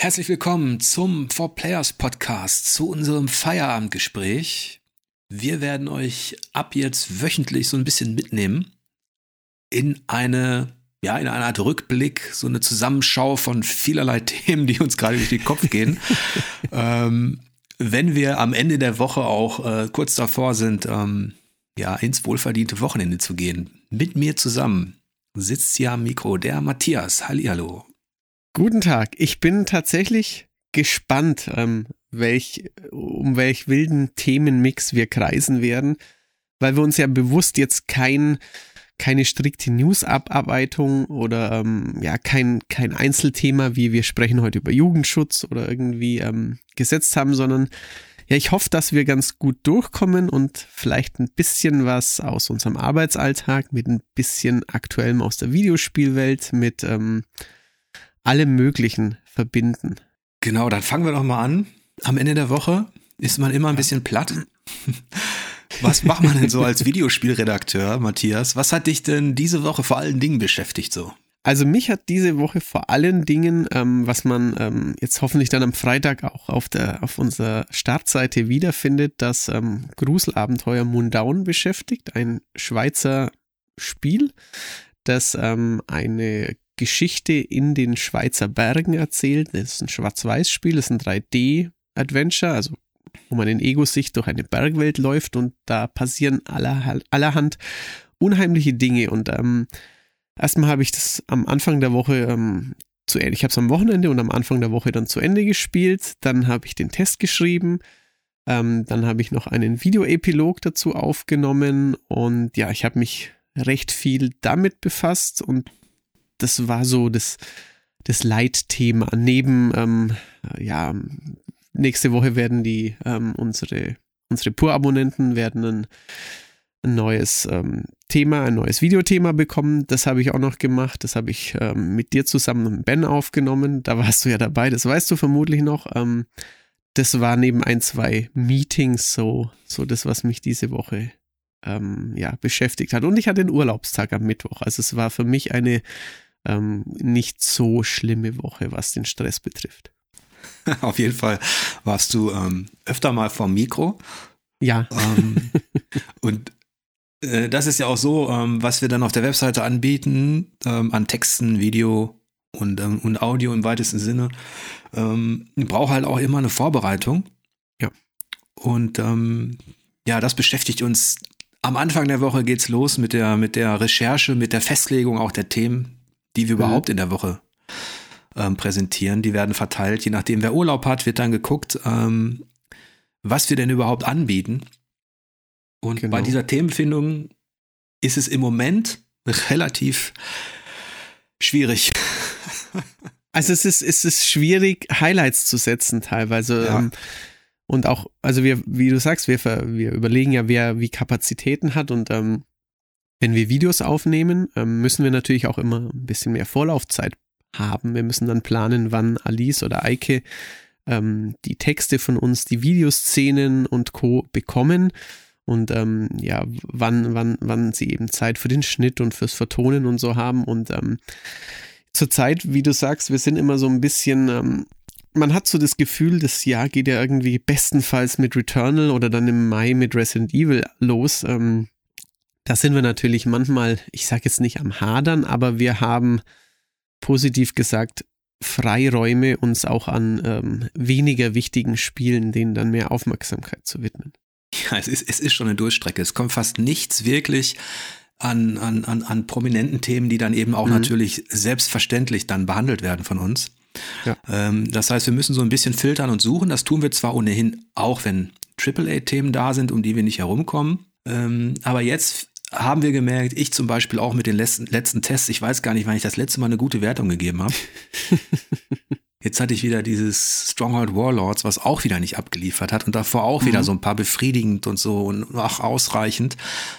Herzlich willkommen zum Four Players Podcast, zu unserem Feierabendgespräch. Wir werden euch ab jetzt wöchentlich so ein bisschen mitnehmen in eine, ja, in eine Art Rückblick, so eine Zusammenschau von vielerlei Themen, die uns gerade durch den Kopf gehen. ähm, wenn wir am Ende der Woche auch äh, kurz davor sind, ähm, ja, ins wohlverdiente Wochenende zu gehen. Mit mir zusammen sitzt hier am Mikro der Matthias. Hallihallo. Guten Tag. Ich bin tatsächlich gespannt, ähm, welch, um welch wilden Themenmix wir kreisen werden, weil wir uns ja bewusst jetzt kein, keine strikte News-Abarbeitung oder ähm, ja kein, kein Einzelthema, wie wir sprechen heute über Jugendschutz oder irgendwie ähm, gesetzt haben, sondern ja, ich hoffe, dass wir ganz gut durchkommen und vielleicht ein bisschen was aus unserem Arbeitsalltag mit ein bisschen aktuellem aus der Videospielwelt, mit ähm, allem Möglichen verbinden. Genau, dann fangen wir doch mal an. Am Ende der Woche ist man immer ein bisschen platt. Was macht man denn so als Videospielredakteur, Matthias? Was hat dich denn diese Woche vor allen Dingen beschäftigt so? Also mich hat diese Woche vor allen Dingen, ähm, was man ähm, jetzt hoffentlich dann am Freitag auch auf der auf unserer Startseite wiederfindet, das ähm, Gruselabenteuer Moondown beschäftigt, ein Schweizer Spiel, das ähm, eine Geschichte in den Schweizer Bergen erzählt. Das ist ein Schwarz-Weiß-Spiel, das ist ein 3D-Adventure, also wo man in Ego-Sicht durch eine Bergwelt läuft und da passieren aller, allerhand unheimliche Dinge. Und ähm, erstmal habe ich das am Anfang der Woche ähm, zu Ende, ich habe es am Wochenende und am Anfang der Woche dann zu Ende gespielt. Dann habe ich den Test geschrieben. Ähm, dann habe ich noch einen Videoepilog dazu aufgenommen und ja, ich habe mich recht viel damit befasst und das war so das, das Leitthema. Neben, ähm, ja, nächste Woche werden die, ähm, unsere, unsere Pur-Abonnenten werden ein, ein neues ähm, Thema, ein neues Videothema bekommen. Das habe ich auch noch gemacht. Das habe ich ähm, mit dir zusammen mit Ben aufgenommen. Da warst du ja dabei, das weißt du vermutlich noch. Ähm, das war neben ein, zwei Meetings so, so das, was mich diese Woche ähm, ja, beschäftigt hat. Und ich hatte einen Urlaubstag am Mittwoch. Also es war für mich eine ähm, nicht so schlimme Woche, was den Stress betrifft. Auf jeden Fall warst du ähm, öfter mal vom Mikro. Ja. Ähm, und äh, das ist ja auch so, ähm, was wir dann auf der Webseite anbieten, ähm, an Texten, Video und, ähm, und Audio im weitesten Sinne, braucht halt auch immer eine Vorbereitung. Ja. Und ja, das beschäftigt uns am Anfang der Woche geht's los mit der, mit der Recherche, mit der Festlegung auch der Themen, die wir mhm. überhaupt in der Woche ähm, präsentieren. Die werden verteilt. Je nachdem, wer Urlaub hat, wird dann geguckt, ähm, was wir denn überhaupt anbieten. Und genau. bei dieser Themenfindung ist es im Moment relativ schwierig. Also es ist, es ist schwierig, Highlights zu setzen teilweise. Ja. Ähm, und auch, also wir, wie du sagst, wir, wir überlegen ja, wer wie Kapazitäten hat und ähm, wenn wir Videos aufnehmen, ähm, müssen wir natürlich auch immer ein bisschen mehr Vorlaufzeit haben. Wir müssen dann planen, wann Alice oder Eike ähm, die Texte von uns, die Videoszenen und Co. bekommen und ähm, ja, wann, wann, wann sie eben Zeit für den Schnitt und fürs Vertonen und so haben. Und ähm, zurzeit, wie du sagst, wir sind immer so ein bisschen, ähm, man hat so das Gefühl, das Jahr geht ja irgendwie bestenfalls mit Returnal oder dann im Mai mit Resident Evil los. Ähm, da sind wir natürlich manchmal, ich sage jetzt nicht am Hadern, aber wir haben positiv gesagt Freiräume, uns auch an ähm, weniger wichtigen Spielen, denen dann mehr Aufmerksamkeit zu widmen. Ja, es ist, es ist schon eine Durchstrecke. Es kommt fast nichts wirklich an, an, an, an prominenten Themen, die dann eben auch mhm. natürlich selbstverständlich dann behandelt werden von uns. Ja. Ähm, das heißt, wir müssen so ein bisschen filtern und suchen. Das tun wir zwar ohnehin auch, wenn AAA-Themen da sind, um die wir nicht herumkommen. Ähm, aber jetzt haben wir gemerkt, ich zum Beispiel auch mit den letzten, letzten Tests, ich weiß gar nicht, wann ich das letzte Mal eine gute Wertung gegeben habe. Jetzt hatte ich wieder dieses Stronghold Warlords, was auch wieder nicht abgeliefert hat und davor auch mhm. wieder so ein paar befriedigend und so und auch ausreichend.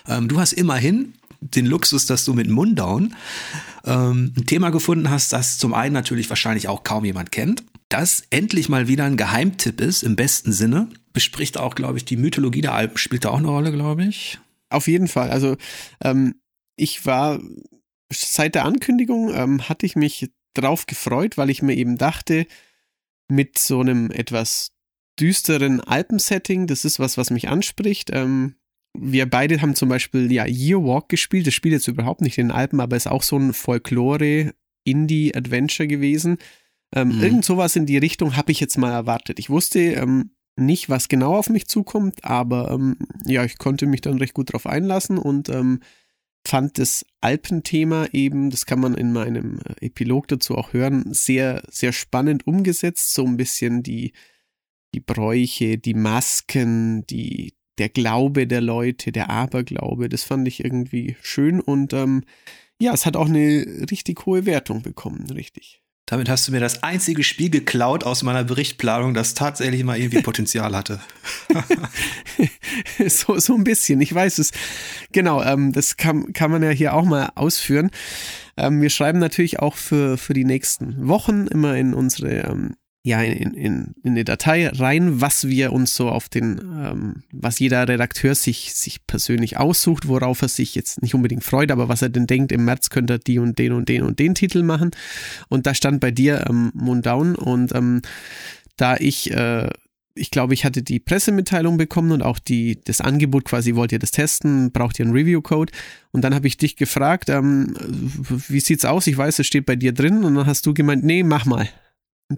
Ähm, du hast immerhin den Luxus, dass du mit Mundown ähm, ein Thema gefunden hast, das zum einen natürlich wahrscheinlich auch kaum jemand kennt, das endlich mal wieder ein Geheimtipp ist, im besten Sinne. Bespricht auch, glaube ich, die Mythologie der Alpen, spielt da auch eine Rolle, glaube ich. Auf jeden Fall. Also ähm, ich war seit der Ankündigung ähm, hatte ich mich drauf gefreut, weil ich mir eben dachte, mit so einem etwas düsteren Alpensetting. Das ist was, was mich anspricht. Ähm, wir beide haben zum Beispiel ja Year Walk gespielt. Das spielt jetzt überhaupt nicht in den Alpen, aber ist auch so ein Folklore-Indie-Adventure gewesen. Ähm, mhm. Irgend sowas in die Richtung habe ich jetzt mal erwartet. Ich wusste ähm, nicht, was genau auf mich zukommt, aber ähm, ja, ich konnte mich dann recht gut darauf einlassen und ähm, fand das Alpenthema eben, das kann man in meinem äh, Epilog dazu auch hören, sehr, sehr spannend umgesetzt. So ein bisschen die, die Bräuche, die Masken, die, der Glaube der Leute, der Aberglaube, das fand ich irgendwie schön und ähm, ja, es hat auch eine richtig hohe Wertung bekommen, richtig. Damit hast du mir das einzige Spiel geklaut aus meiner Berichtplanung, das tatsächlich mal irgendwie Potenzial hatte. so, so ein bisschen, ich weiß es. Genau, ähm, das kann, kann man ja hier auch mal ausführen. Ähm, wir schreiben natürlich auch für, für die nächsten Wochen immer in unsere ähm, ja, in, in, in eine Datei rein, was wir uns so auf den, ähm, was jeder Redakteur sich, sich persönlich aussucht, worauf er sich jetzt nicht unbedingt freut, aber was er denn denkt, im März könnte er die und den und den und den Titel machen. Und da stand bei dir ähm, Moondown und ähm, da ich, äh, ich glaube, ich hatte die Pressemitteilung bekommen und auch die, das Angebot quasi, wollt ihr das testen, braucht ihr einen Review-Code? Und dann habe ich dich gefragt, ähm, wie sieht's aus? Ich weiß, es steht bei dir drin und dann hast du gemeint, nee, mach mal.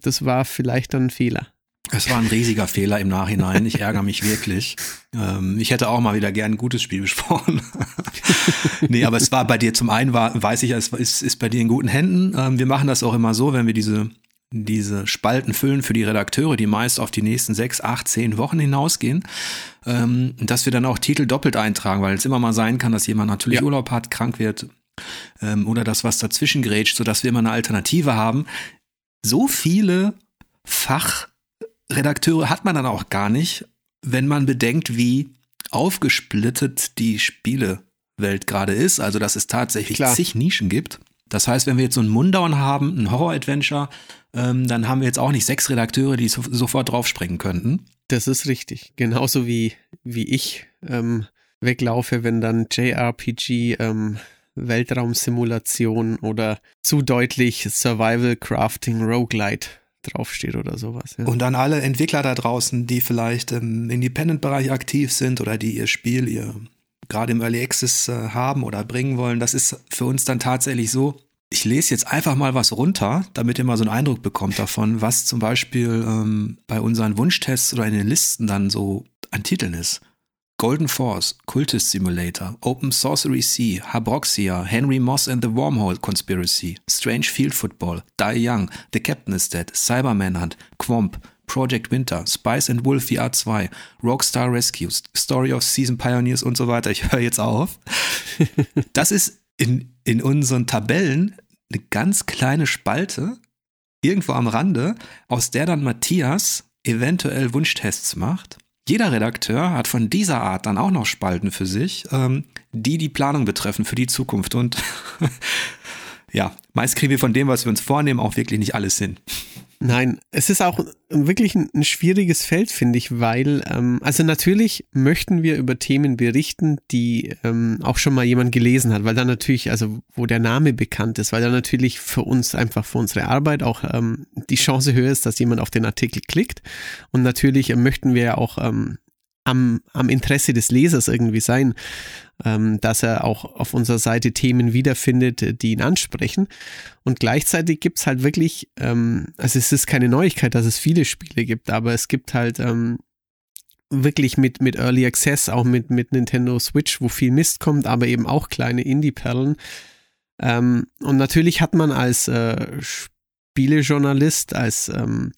Das war vielleicht dann ein Fehler. Es war ein riesiger Fehler im Nachhinein. Ich ärgere mich wirklich. Ähm, ich hätte auch mal wieder gern ein gutes Spiel besprochen. nee, aber es war bei dir zum einen, war, weiß ich, es ist, ist bei dir in guten Händen. Ähm, wir machen das auch immer so, wenn wir diese, diese Spalten füllen für die Redakteure, die meist auf die nächsten sechs, acht, zehn Wochen hinausgehen, ähm, dass wir dann auch Titel doppelt eintragen, weil es immer mal sein kann, dass jemand natürlich ja. Urlaub hat, krank wird, ähm, oder das was dazwischen grätscht, sodass wir immer eine Alternative haben so viele Fachredakteure hat man dann auch gar nicht, wenn man bedenkt, wie aufgesplittet die Spielewelt gerade ist. Also, dass es tatsächlich Klar. zig Nischen gibt. Das heißt, wenn wir jetzt so einen Mundown haben, ein Horror-Adventure, ähm, dann haben wir jetzt auch nicht sechs Redakteure, die so, sofort draufspringen könnten. Das ist richtig. Genauso wie, wie ich ähm, weglaufe, wenn dann JRPG ähm, Weltraumsimulation oder zu deutlich Survival Crafting Roguelite draufsteht oder sowas. Ja. Und dann alle Entwickler da draußen, die vielleicht im Independent-Bereich aktiv sind oder die ihr Spiel, ihr gerade im Early Access äh, haben oder bringen wollen, das ist für uns dann tatsächlich so. Ich lese jetzt einfach mal was runter, damit ihr mal so einen Eindruck bekommt davon, was zum Beispiel ähm, bei unseren Wunschtests oder in den Listen dann so an Titeln ist. Golden Force, Cultist Simulator, Open Sorcery Sea, Habroxia, Henry Moss and the Wormhole Conspiracy, Strange Field Football, Die Young, The Captain is Dead, Cyber Manhunt, Quomp, Project Winter, Spice and Wolf VR 2, Rockstar Rescues, Story of Season Pioneers und so weiter. Ich höre jetzt auf. Das ist in, in unseren Tabellen eine ganz kleine Spalte, irgendwo am Rande, aus der dann Matthias eventuell Wunschtests macht. Jeder Redakteur hat von dieser Art dann auch noch Spalten für sich, ähm, die die Planung betreffen für die Zukunft. Und ja, meist kriegen wir von dem, was wir uns vornehmen, auch wirklich nicht alles hin. Nein, es ist auch wirklich ein, ein schwieriges Feld, finde ich, weil, ähm, also natürlich möchten wir über Themen berichten, die ähm, auch schon mal jemand gelesen hat, weil dann natürlich, also wo der Name bekannt ist, weil dann natürlich für uns einfach für unsere Arbeit auch ähm, die Chance höher ist, dass jemand auf den Artikel klickt. Und natürlich möchten wir ja auch ähm, am, am Interesse des Lesers irgendwie sein, ähm, dass er auch auf unserer Seite Themen wiederfindet, die ihn ansprechen. Und gleichzeitig gibt's halt wirklich, ähm, also es ist keine Neuigkeit, dass es viele Spiele gibt, aber es gibt halt ähm, wirklich mit, mit Early Access, auch mit, mit Nintendo Switch, wo viel Mist kommt, aber eben auch kleine Indie-Perlen. Ähm, und natürlich hat man als äh, Spielejournalist, als ähm,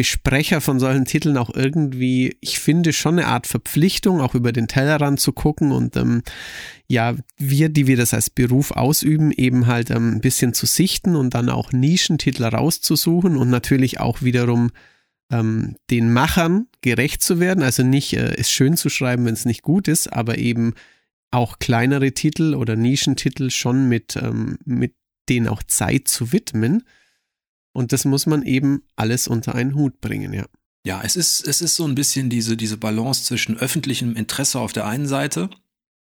Besprecher von solchen Titeln auch irgendwie, ich finde, schon eine Art Verpflichtung, auch über den Tellerrand zu gucken und ähm, ja, wir, die wir das als Beruf ausüben, eben halt ähm, ein bisschen zu sichten und dann auch Nischentitel rauszusuchen und natürlich auch wiederum ähm, den Machern gerecht zu werden. Also nicht äh, es schön zu schreiben, wenn es nicht gut ist, aber eben auch kleinere Titel oder Nischentitel schon mit, ähm, mit denen auch Zeit zu widmen. Und das muss man eben alles unter einen Hut bringen, ja. Ja, es ist, es ist so ein bisschen diese, diese Balance zwischen öffentlichem Interesse auf der einen Seite,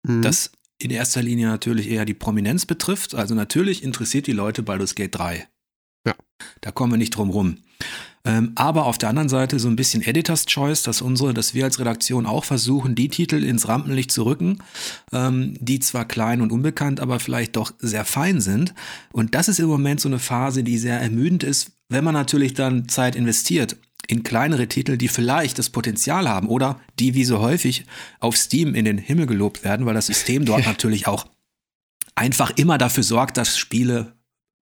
mhm. das in erster Linie natürlich eher die Prominenz betrifft. Also natürlich interessiert die Leute Baldur's Gate 3. Ja. Da kommen wir nicht drum rum. Ähm, aber auf der anderen Seite so ein bisschen Editors Choice, dass unsere, dass wir als Redaktion auch versuchen, die Titel ins Rampenlicht zu rücken, ähm, die zwar klein und unbekannt, aber vielleicht doch sehr fein sind. Und das ist im Moment so eine Phase, die sehr ermüdend ist, wenn man natürlich dann Zeit investiert in kleinere Titel, die vielleicht das Potenzial haben oder die wie so häufig auf Steam in den Himmel gelobt werden, weil das System dort natürlich auch einfach immer dafür sorgt, dass Spiele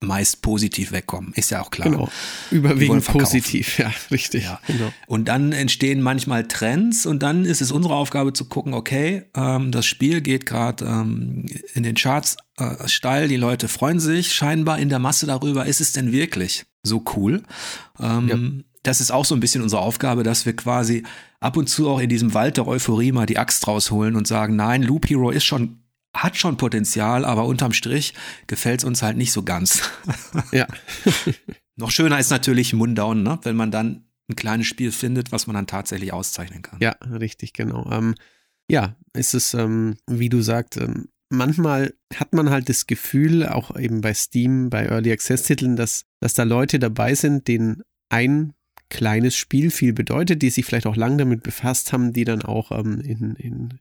meist positiv wegkommen. Ist ja auch klar. Genau. Überwiegend positiv, ja, richtig. Ja. Genau. Und dann entstehen manchmal Trends und dann ist es unsere Aufgabe zu gucken, okay, ähm, das Spiel geht gerade ähm, in den Charts äh, steil, die Leute freuen sich scheinbar in der Masse darüber, ist es denn wirklich so cool? Ähm, ja. Das ist auch so ein bisschen unsere Aufgabe, dass wir quasi ab und zu auch in diesem Wald der Euphorie mal die Axt rausholen und sagen, nein, Loop Hero ist schon hat schon Potenzial, aber unterm Strich gefällt es uns halt nicht so ganz. ja. Noch schöner ist natürlich Mundown, ne? wenn man dann ein kleines Spiel findet, was man dann tatsächlich auszeichnen kann. Ja, richtig, genau. Ähm, ja, es ist, ähm, wie du sagst, ähm, manchmal hat man halt das Gefühl, auch eben bei Steam, bei Early Access Titeln, dass, dass da Leute dabei sind, denen ein kleines Spiel viel bedeutet, die sich vielleicht auch lang damit befasst haben, die dann auch ähm, in, in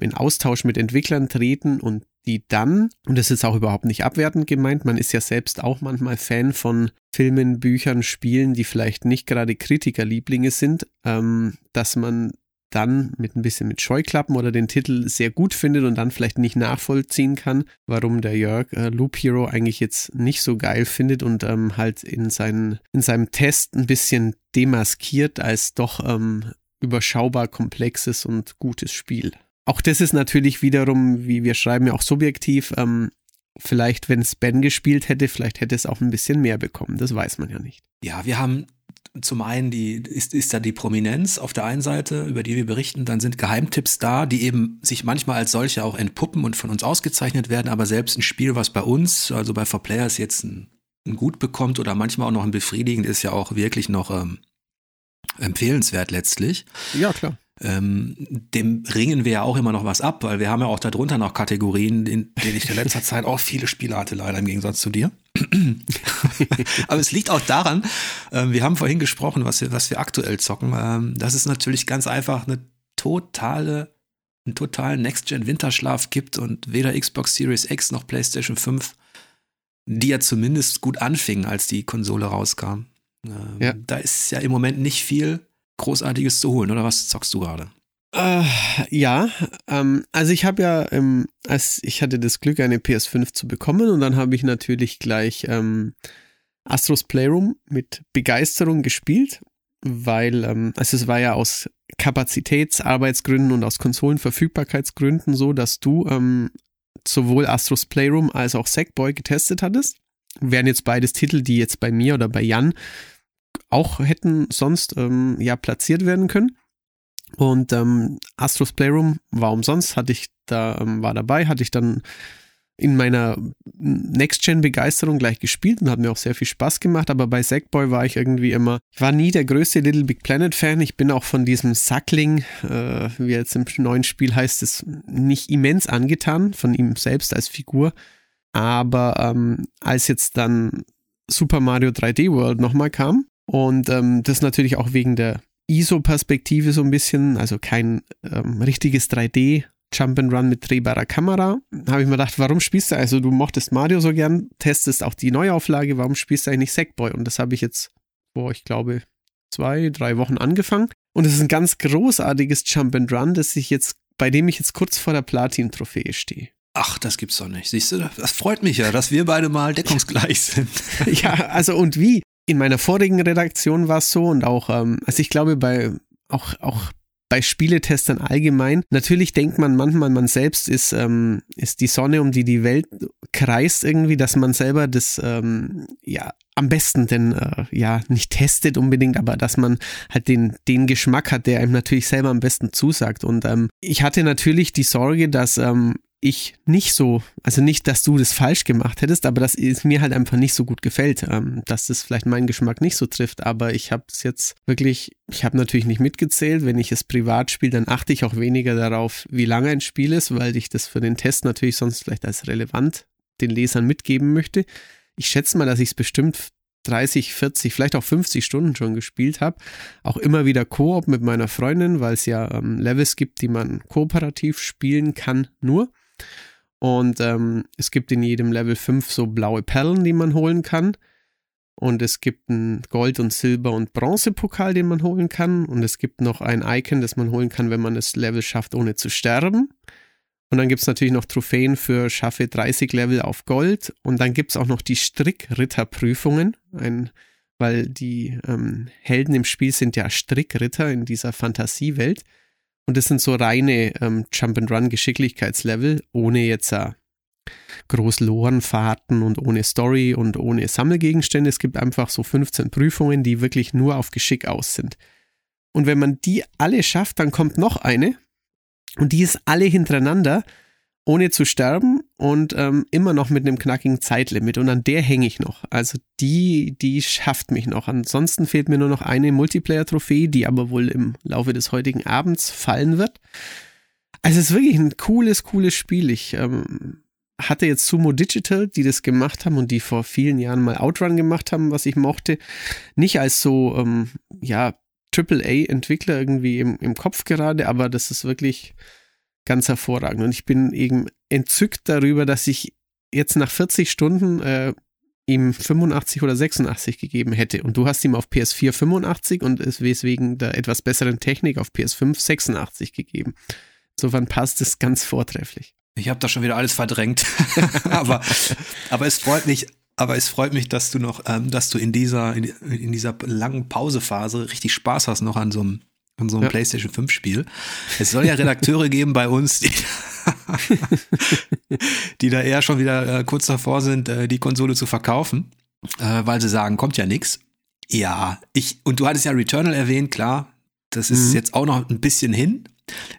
in Austausch mit Entwicklern treten und die dann, und das ist auch überhaupt nicht abwertend gemeint, man ist ja selbst auch manchmal Fan von Filmen, Büchern, Spielen, die vielleicht nicht gerade Kritikerlieblinge sind, ähm, dass man dann mit ein bisschen mit Scheuklappen oder den Titel sehr gut findet und dann vielleicht nicht nachvollziehen kann, warum der Jörg äh, Loop Hero eigentlich jetzt nicht so geil findet und ähm, halt in, seinen, in seinem Test ein bisschen demaskiert als doch ähm, überschaubar komplexes und gutes Spiel. Auch das ist natürlich wiederum, wie wir schreiben, ja auch subjektiv. Ähm, vielleicht, wenn es Ben gespielt hätte, vielleicht hätte es auch ein bisschen mehr bekommen. Das weiß man ja nicht. Ja, wir haben zum einen die, ist, ist da die Prominenz auf der einen Seite, über die wir berichten, dann sind Geheimtipps da, die eben sich manchmal als solche auch entpuppen und von uns ausgezeichnet werden, aber selbst ein Spiel, was bei uns, also bei 4Players jetzt ein, ein Gut bekommt oder manchmal auch noch ein befriedigend, ist ja auch wirklich noch ähm, empfehlenswert letztlich. Ja, klar ähm, dem ringen wir ja auch immer noch was ab, weil wir haben ja auch darunter noch Kategorien, in denen ich in letzter Zeit auch viele Spiele hatte, leider im Gegensatz zu dir. Aber es liegt auch daran, äh, wir haben vorhin gesprochen, was wir, was wir aktuell zocken. Ähm, dass es natürlich ganz einfach eine totale, einen totalen Next-Gen-Winterschlaf gibt und weder Xbox Series X noch PlayStation 5, die ja zumindest gut anfingen, als die Konsole rauskam. Ähm, ja. Da ist ja im Moment nicht viel Großartiges zu holen, oder was zockst du gerade? Äh, ja, ähm, also ich habe ja, ähm, als ich hatte das Glück, eine PS5 zu bekommen und dann habe ich natürlich gleich ähm, Astros Playroom mit Begeisterung gespielt, weil ähm, also es war ja aus Kapazitätsarbeitsgründen und aus Konsolenverfügbarkeitsgründen so, dass du ähm, sowohl Astros Playroom als auch Sackboy getestet hattest. Wären jetzt beides Titel, die jetzt bei mir oder bei Jan auch hätten sonst ähm, ja platziert werden können. Und ähm, Astros Playroom war umsonst, hatte ich da, ähm, war dabei, hatte ich dann in meiner Next-Gen-Begeisterung gleich gespielt und hat mir auch sehr viel Spaß gemacht, aber bei Sackboy war ich irgendwie immer, ich war nie der größte Little Big Planet-Fan. Ich bin auch von diesem Sackling, äh, wie jetzt im neuen Spiel heißt es, nicht immens angetan, von ihm selbst als Figur. Aber ähm, als jetzt dann Super Mario 3D World nochmal kam, und ähm, das natürlich auch wegen der ISO-Perspektive so ein bisschen, also kein ähm, richtiges 3D. Jump and Run mit drehbarer Kamera. Habe ich mir gedacht, warum spielst du, also du mochtest Mario so gern, testest auch die Neuauflage, warum spielst du eigentlich Sackboy? Und das habe ich jetzt vor, ich glaube, zwei, drei Wochen angefangen. Und es ist ein ganz großartiges Jump and Run, das ich jetzt, bei dem ich jetzt kurz vor der Platin-Trophäe stehe. Ach, das gibt's doch nicht. Siehst du, das freut mich ja, dass wir beide mal deckungsgleich sind. ja, also und wie? In meiner vorigen Redaktion war es so und auch, ähm, also ich glaube bei auch, auch bei Spieletestern allgemein. Natürlich denkt man manchmal, man selbst ist, ähm, ist die Sonne, um die die Welt kreist irgendwie, dass man selber das ähm, ja am besten denn äh, ja nicht testet unbedingt, aber dass man halt den den Geschmack hat, der einem natürlich selber am besten zusagt. Und ähm, ich hatte natürlich die Sorge, dass ähm, ich nicht so, also nicht, dass du das falsch gemacht hättest, aber dass es mir halt einfach nicht so gut gefällt, ähm, dass das vielleicht meinen Geschmack nicht so trifft. Aber ich habe es jetzt wirklich, ich habe natürlich nicht mitgezählt. Wenn ich es privat spiele, dann achte ich auch weniger darauf, wie lange ein Spiel ist, weil ich das für den Test natürlich sonst vielleicht als relevant den Lesern mitgeben möchte. Ich schätze mal, dass ich es bestimmt 30, 40, vielleicht auch 50 Stunden schon gespielt habe. Auch immer wieder Koop mit meiner Freundin, weil es ja ähm, Levels gibt, die man kooperativ spielen kann, nur. Und ähm, es gibt in jedem Level 5 so blaue Perlen, die man holen kann. Und es gibt einen Gold- und Silber- und Bronzepokal, den man holen kann. Und es gibt noch ein Icon, das man holen kann, wenn man das Level schafft, ohne zu sterben. Und dann gibt es natürlich noch Trophäen für schaffe 30 Level auf Gold. Und dann gibt es auch noch die Strickritterprüfungen, ein, weil die ähm, Helden im Spiel sind ja Strickritter in dieser Fantasiewelt. Und das sind so reine ähm, Jump-and-Run-Geschicklichkeitslevel, ohne jetzt äh, groß Lorenfahrten und ohne Story und ohne Sammelgegenstände. Es gibt einfach so 15 Prüfungen, die wirklich nur auf Geschick aus sind. Und wenn man die alle schafft, dann kommt noch eine, und die ist alle hintereinander, ohne zu sterben und ähm, immer noch mit einem knackigen Zeitlimit. Und an der hänge ich noch. Also die, die schafft mich noch. Ansonsten fehlt mir nur noch eine Multiplayer-Trophäe, die aber wohl im Laufe des heutigen Abends fallen wird. Also es ist wirklich ein cooles, cooles Spiel. Ich ähm, hatte jetzt Sumo Digital, die das gemacht haben und die vor vielen Jahren mal Outrun gemacht haben, was ich mochte. Nicht als so, ähm, ja, AAA-Entwickler irgendwie im, im Kopf gerade, aber das ist wirklich ganz hervorragend. Und ich bin eben entzückt darüber, dass ich jetzt nach 40 Stunden äh, ihm 85 oder 86 gegeben hätte. Und du hast ihm auf PS4 85 und ist weswegen der etwas besseren Technik auf PS5 86 gegeben. Insofern passt es ganz vortrefflich. Ich habe da schon wieder alles verdrängt. aber, aber es freut mich aber es freut mich, dass du noch, ähm, dass du in dieser, in, in, dieser langen Pausephase richtig Spaß hast noch an so einem, an so einem ja. PlayStation 5 Spiel. Es soll ja Redakteure geben bei uns, die, die da eher schon wieder äh, kurz davor sind, äh, die Konsole zu verkaufen, äh, weil sie sagen, kommt ja nichts. Ja, ich, und du hattest ja Returnal erwähnt, klar, das ist mhm. jetzt auch noch ein bisschen hin.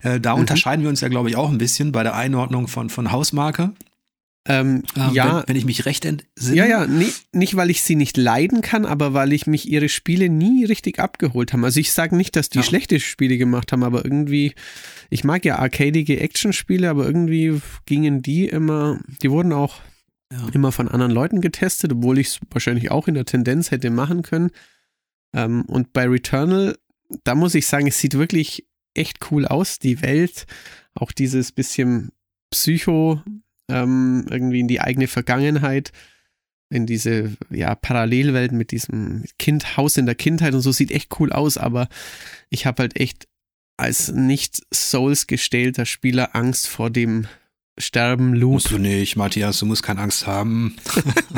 Äh, da mhm. unterscheiden wir uns ja, glaube ich, auch ein bisschen bei der Einordnung von, von Hausmarke. Ähm, ähm, ja, wenn, wenn, ich mich recht entsinne. Ja, ja, nee, nicht weil ich sie nicht leiden kann, aber weil ich mich ihre Spiele nie richtig abgeholt habe. Also ich sage nicht, dass die ja. schlechte Spiele gemacht haben, aber irgendwie, ich mag ja arcadige Action-Spiele, aber irgendwie gingen die immer, die wurden auch ja. immer von anderen Leuten getestet, obwohl ich es wahrscheinlich auch in der Tendenz hätte machen können. Ähm, und bei Returnal, da muss ich sagen, es sieht wirklich echt cool aus, die Welt, auch dieses bisschen Psycho, ähm, irgendwie in die eigene Vergangenheit, in diese ja, Parallelwelt mit diesem Kind, Haus in der Kindheit und so sieht echt cool aus, aber ich habe halt echt als nicht Souls gestählter Spieler Angst vor dem Sterben Luke. Musst du nicht, Matthias, du musst keine Angst haben.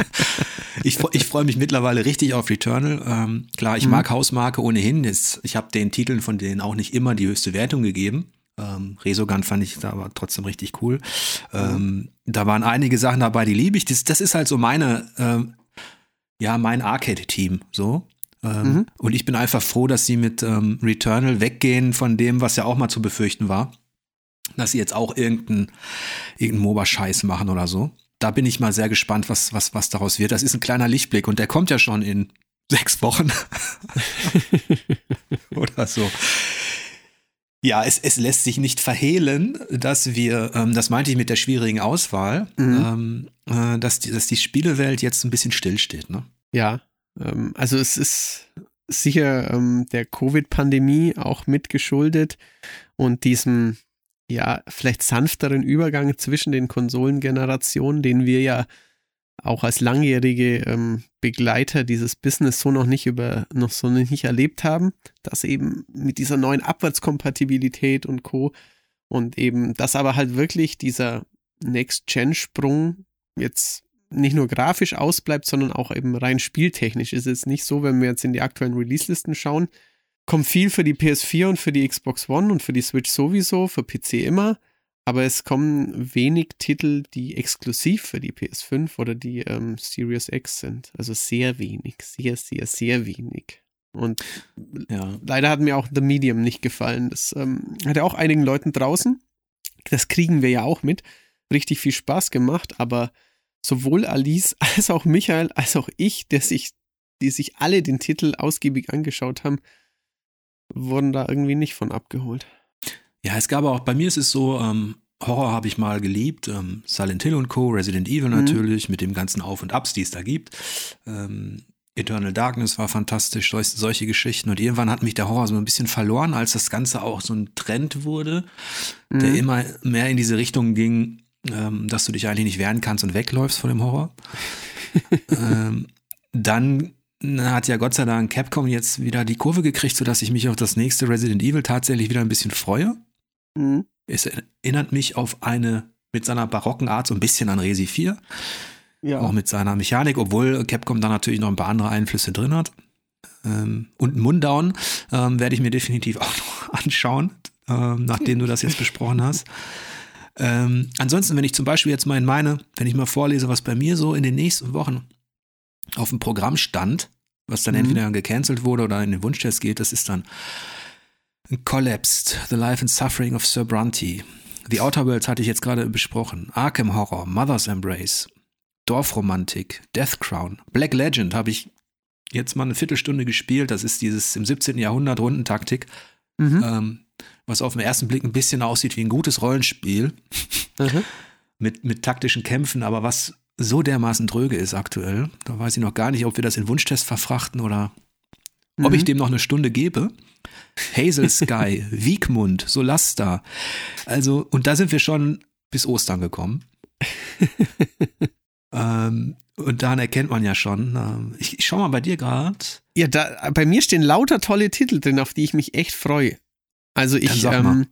ich ich freue mich mittlerweile richtig auf Returnal. Ähm, klar, ich mhm. mag Hausmarke ohnehin. Jetzt, ich habe den Titeln von denen auch nicht immer die höchste Wertung gegeben. Ähm, Resogun fand ich da aber trotzdem richtig cool. Ähm, da waren einige Sachen dabei, die liebe ich. Das, das ist halt so meine, ähm, ja, mein Arcade-Team, so. Ähm, mhm. Und ich bin einfach froh, dass sie mit ähm, Returnal weggehen von dem, was ja auch mal zu befürchten war. Dass sie jetzt auch irgendeinen irgendein MOBA-Scheiß machen oder so. Da bin ich mal sehr gespannt, was, was, was daraus wird. Das ist ein kleiner Lichtblick und der kommt ja schon in sechs Wochen. oder so. Ja, es, es lässt sich nicht verhehlen, dass wir, ähm, das meinte ich mit der schwierigen Auswahl, mhm. ähm, äh, dass, die, dass die Spielewelt jetzt ein bisschen stillsteht. Ne? Ja, ähm, also es ist sicher ähm, der Covid-Pandemie auch mitgeschuldet und diesem, ja, vielleicht sanfteren Übergang zwischen den Konsolengenerationen, den wir ja auch als langjährige ähm, Begleiter dieses Business so noch nicht über, noch so nicht erlebt haben, dass eben mit dieser neuen Abwärtskompatibilität und Co. und eben, dass aber halt wirklich dieser Next-Gen-Sprung jetzt nicht nur grafisch ausbleibt, sondern auch eben rein spieltechnisch. Ist es nicht so, wenn wir jetzt in die aktuellen Release-Listen schauen, kommt viel für die PS4 und für die Xbox One und für die Switch sowieso, für PC immer aber es kommen wenig Titel, die exklusiv für die PS5 oder die ähm, Series X sind. Also sehr wenig, sehr, sehr, sehr wenig. Und ja. leider hat mir auch The Medium nicht gefallen. Das ähm, hat ja auch einigen Leuten draußen, das kriegen wir ja auch mit, richtig viel Spaß gemacht, aber sowohl Alice als auch Michael als auch ich, der sich, die sich alle den Titel ausgiebig angeschaut haben, wurden da irgendwie nicht von abgeholt. Ja, es gab auch, bei mir ist es so, ähm, Horror habe ich mal geliebt, ähm, Silent Hill und Co., Resident Evil mhm. natürlich, mit dem ganzen Auf und Abs, die es da gibt. Ähm, Eternal Darkness war fantastisch, solche, solche Geschichten. Und irgendwann hat mich der Horror so ein bisschen verloren, als das Ganze auch so ein Trend wurde, mhm. der immer mehr in diese Richtung ging, ähm, dass du dich eigentlich nicht wehren kannst und wegläufst vor dem Horror. ähm, dann hat ja Gott sei Dank Capcom jetzt wieder die Kurve gekriegt, sodass ich mich auf das nächste Resident Evil tatsächlich wieder ein bisschen freue. Mhm. Es erinnert mich auf eine mit seiner barocken Art so ein bisschen an Resi 4. Ja. Auch mit seiner Mechanik, obwohl Capcom da natürlich noch ein paar andere Einflüsse drin hat. Ähm, und Mundown ähm, werde ich mir definitiv auch noch anschauen, ähm, nachdem du das jetzt besprochen hast. Ähm, ansonsten, wenn ich zum Beispiel jetzt mal in meine, wenn ich mal vorlese, was bei mir so in den nächsten Wochen auf dem Programm stand, was dann mhm. entweder gecancelt wurde oder in den Wunschtest geht, das ist dann Collapsed, The Life and Suffering of Sir Brunty. The Outer Worlds hatte ich jetzt gerade besprochen. Arkham Horror, Mother's Embrace, Dorfromantik, Death Crown, Black Legend habe ich jetzt mal eine Viertelstunde gespielt. Das ist dieses im 17. Jahrhundert Rundentaktik, mhm. ähm, was auf den ersten Blick ein bisschen aussieht wie ein gutes Rollenspiel mhm. mit, mit taktischen Kämpfen, aber was so dermaßen dröge ist aktuell. Da weiß ich noch gar nicht, ob wir das in Wunschtest verfrachten oder mhm. ob ich mhm. dem noch eine Stunde gebe. Hazel Sky, Wiegmund, Solasta. Also, und da sind wir schon bis Ostern gekommen. Ähm, und daran erkennt man ja schon. Ähm, ich, ich schau mal bei dir gerade. Ja, da, bei mir stehen lauter tolle Titel drin, auf die ich mich echt freue. Also ich, ähm,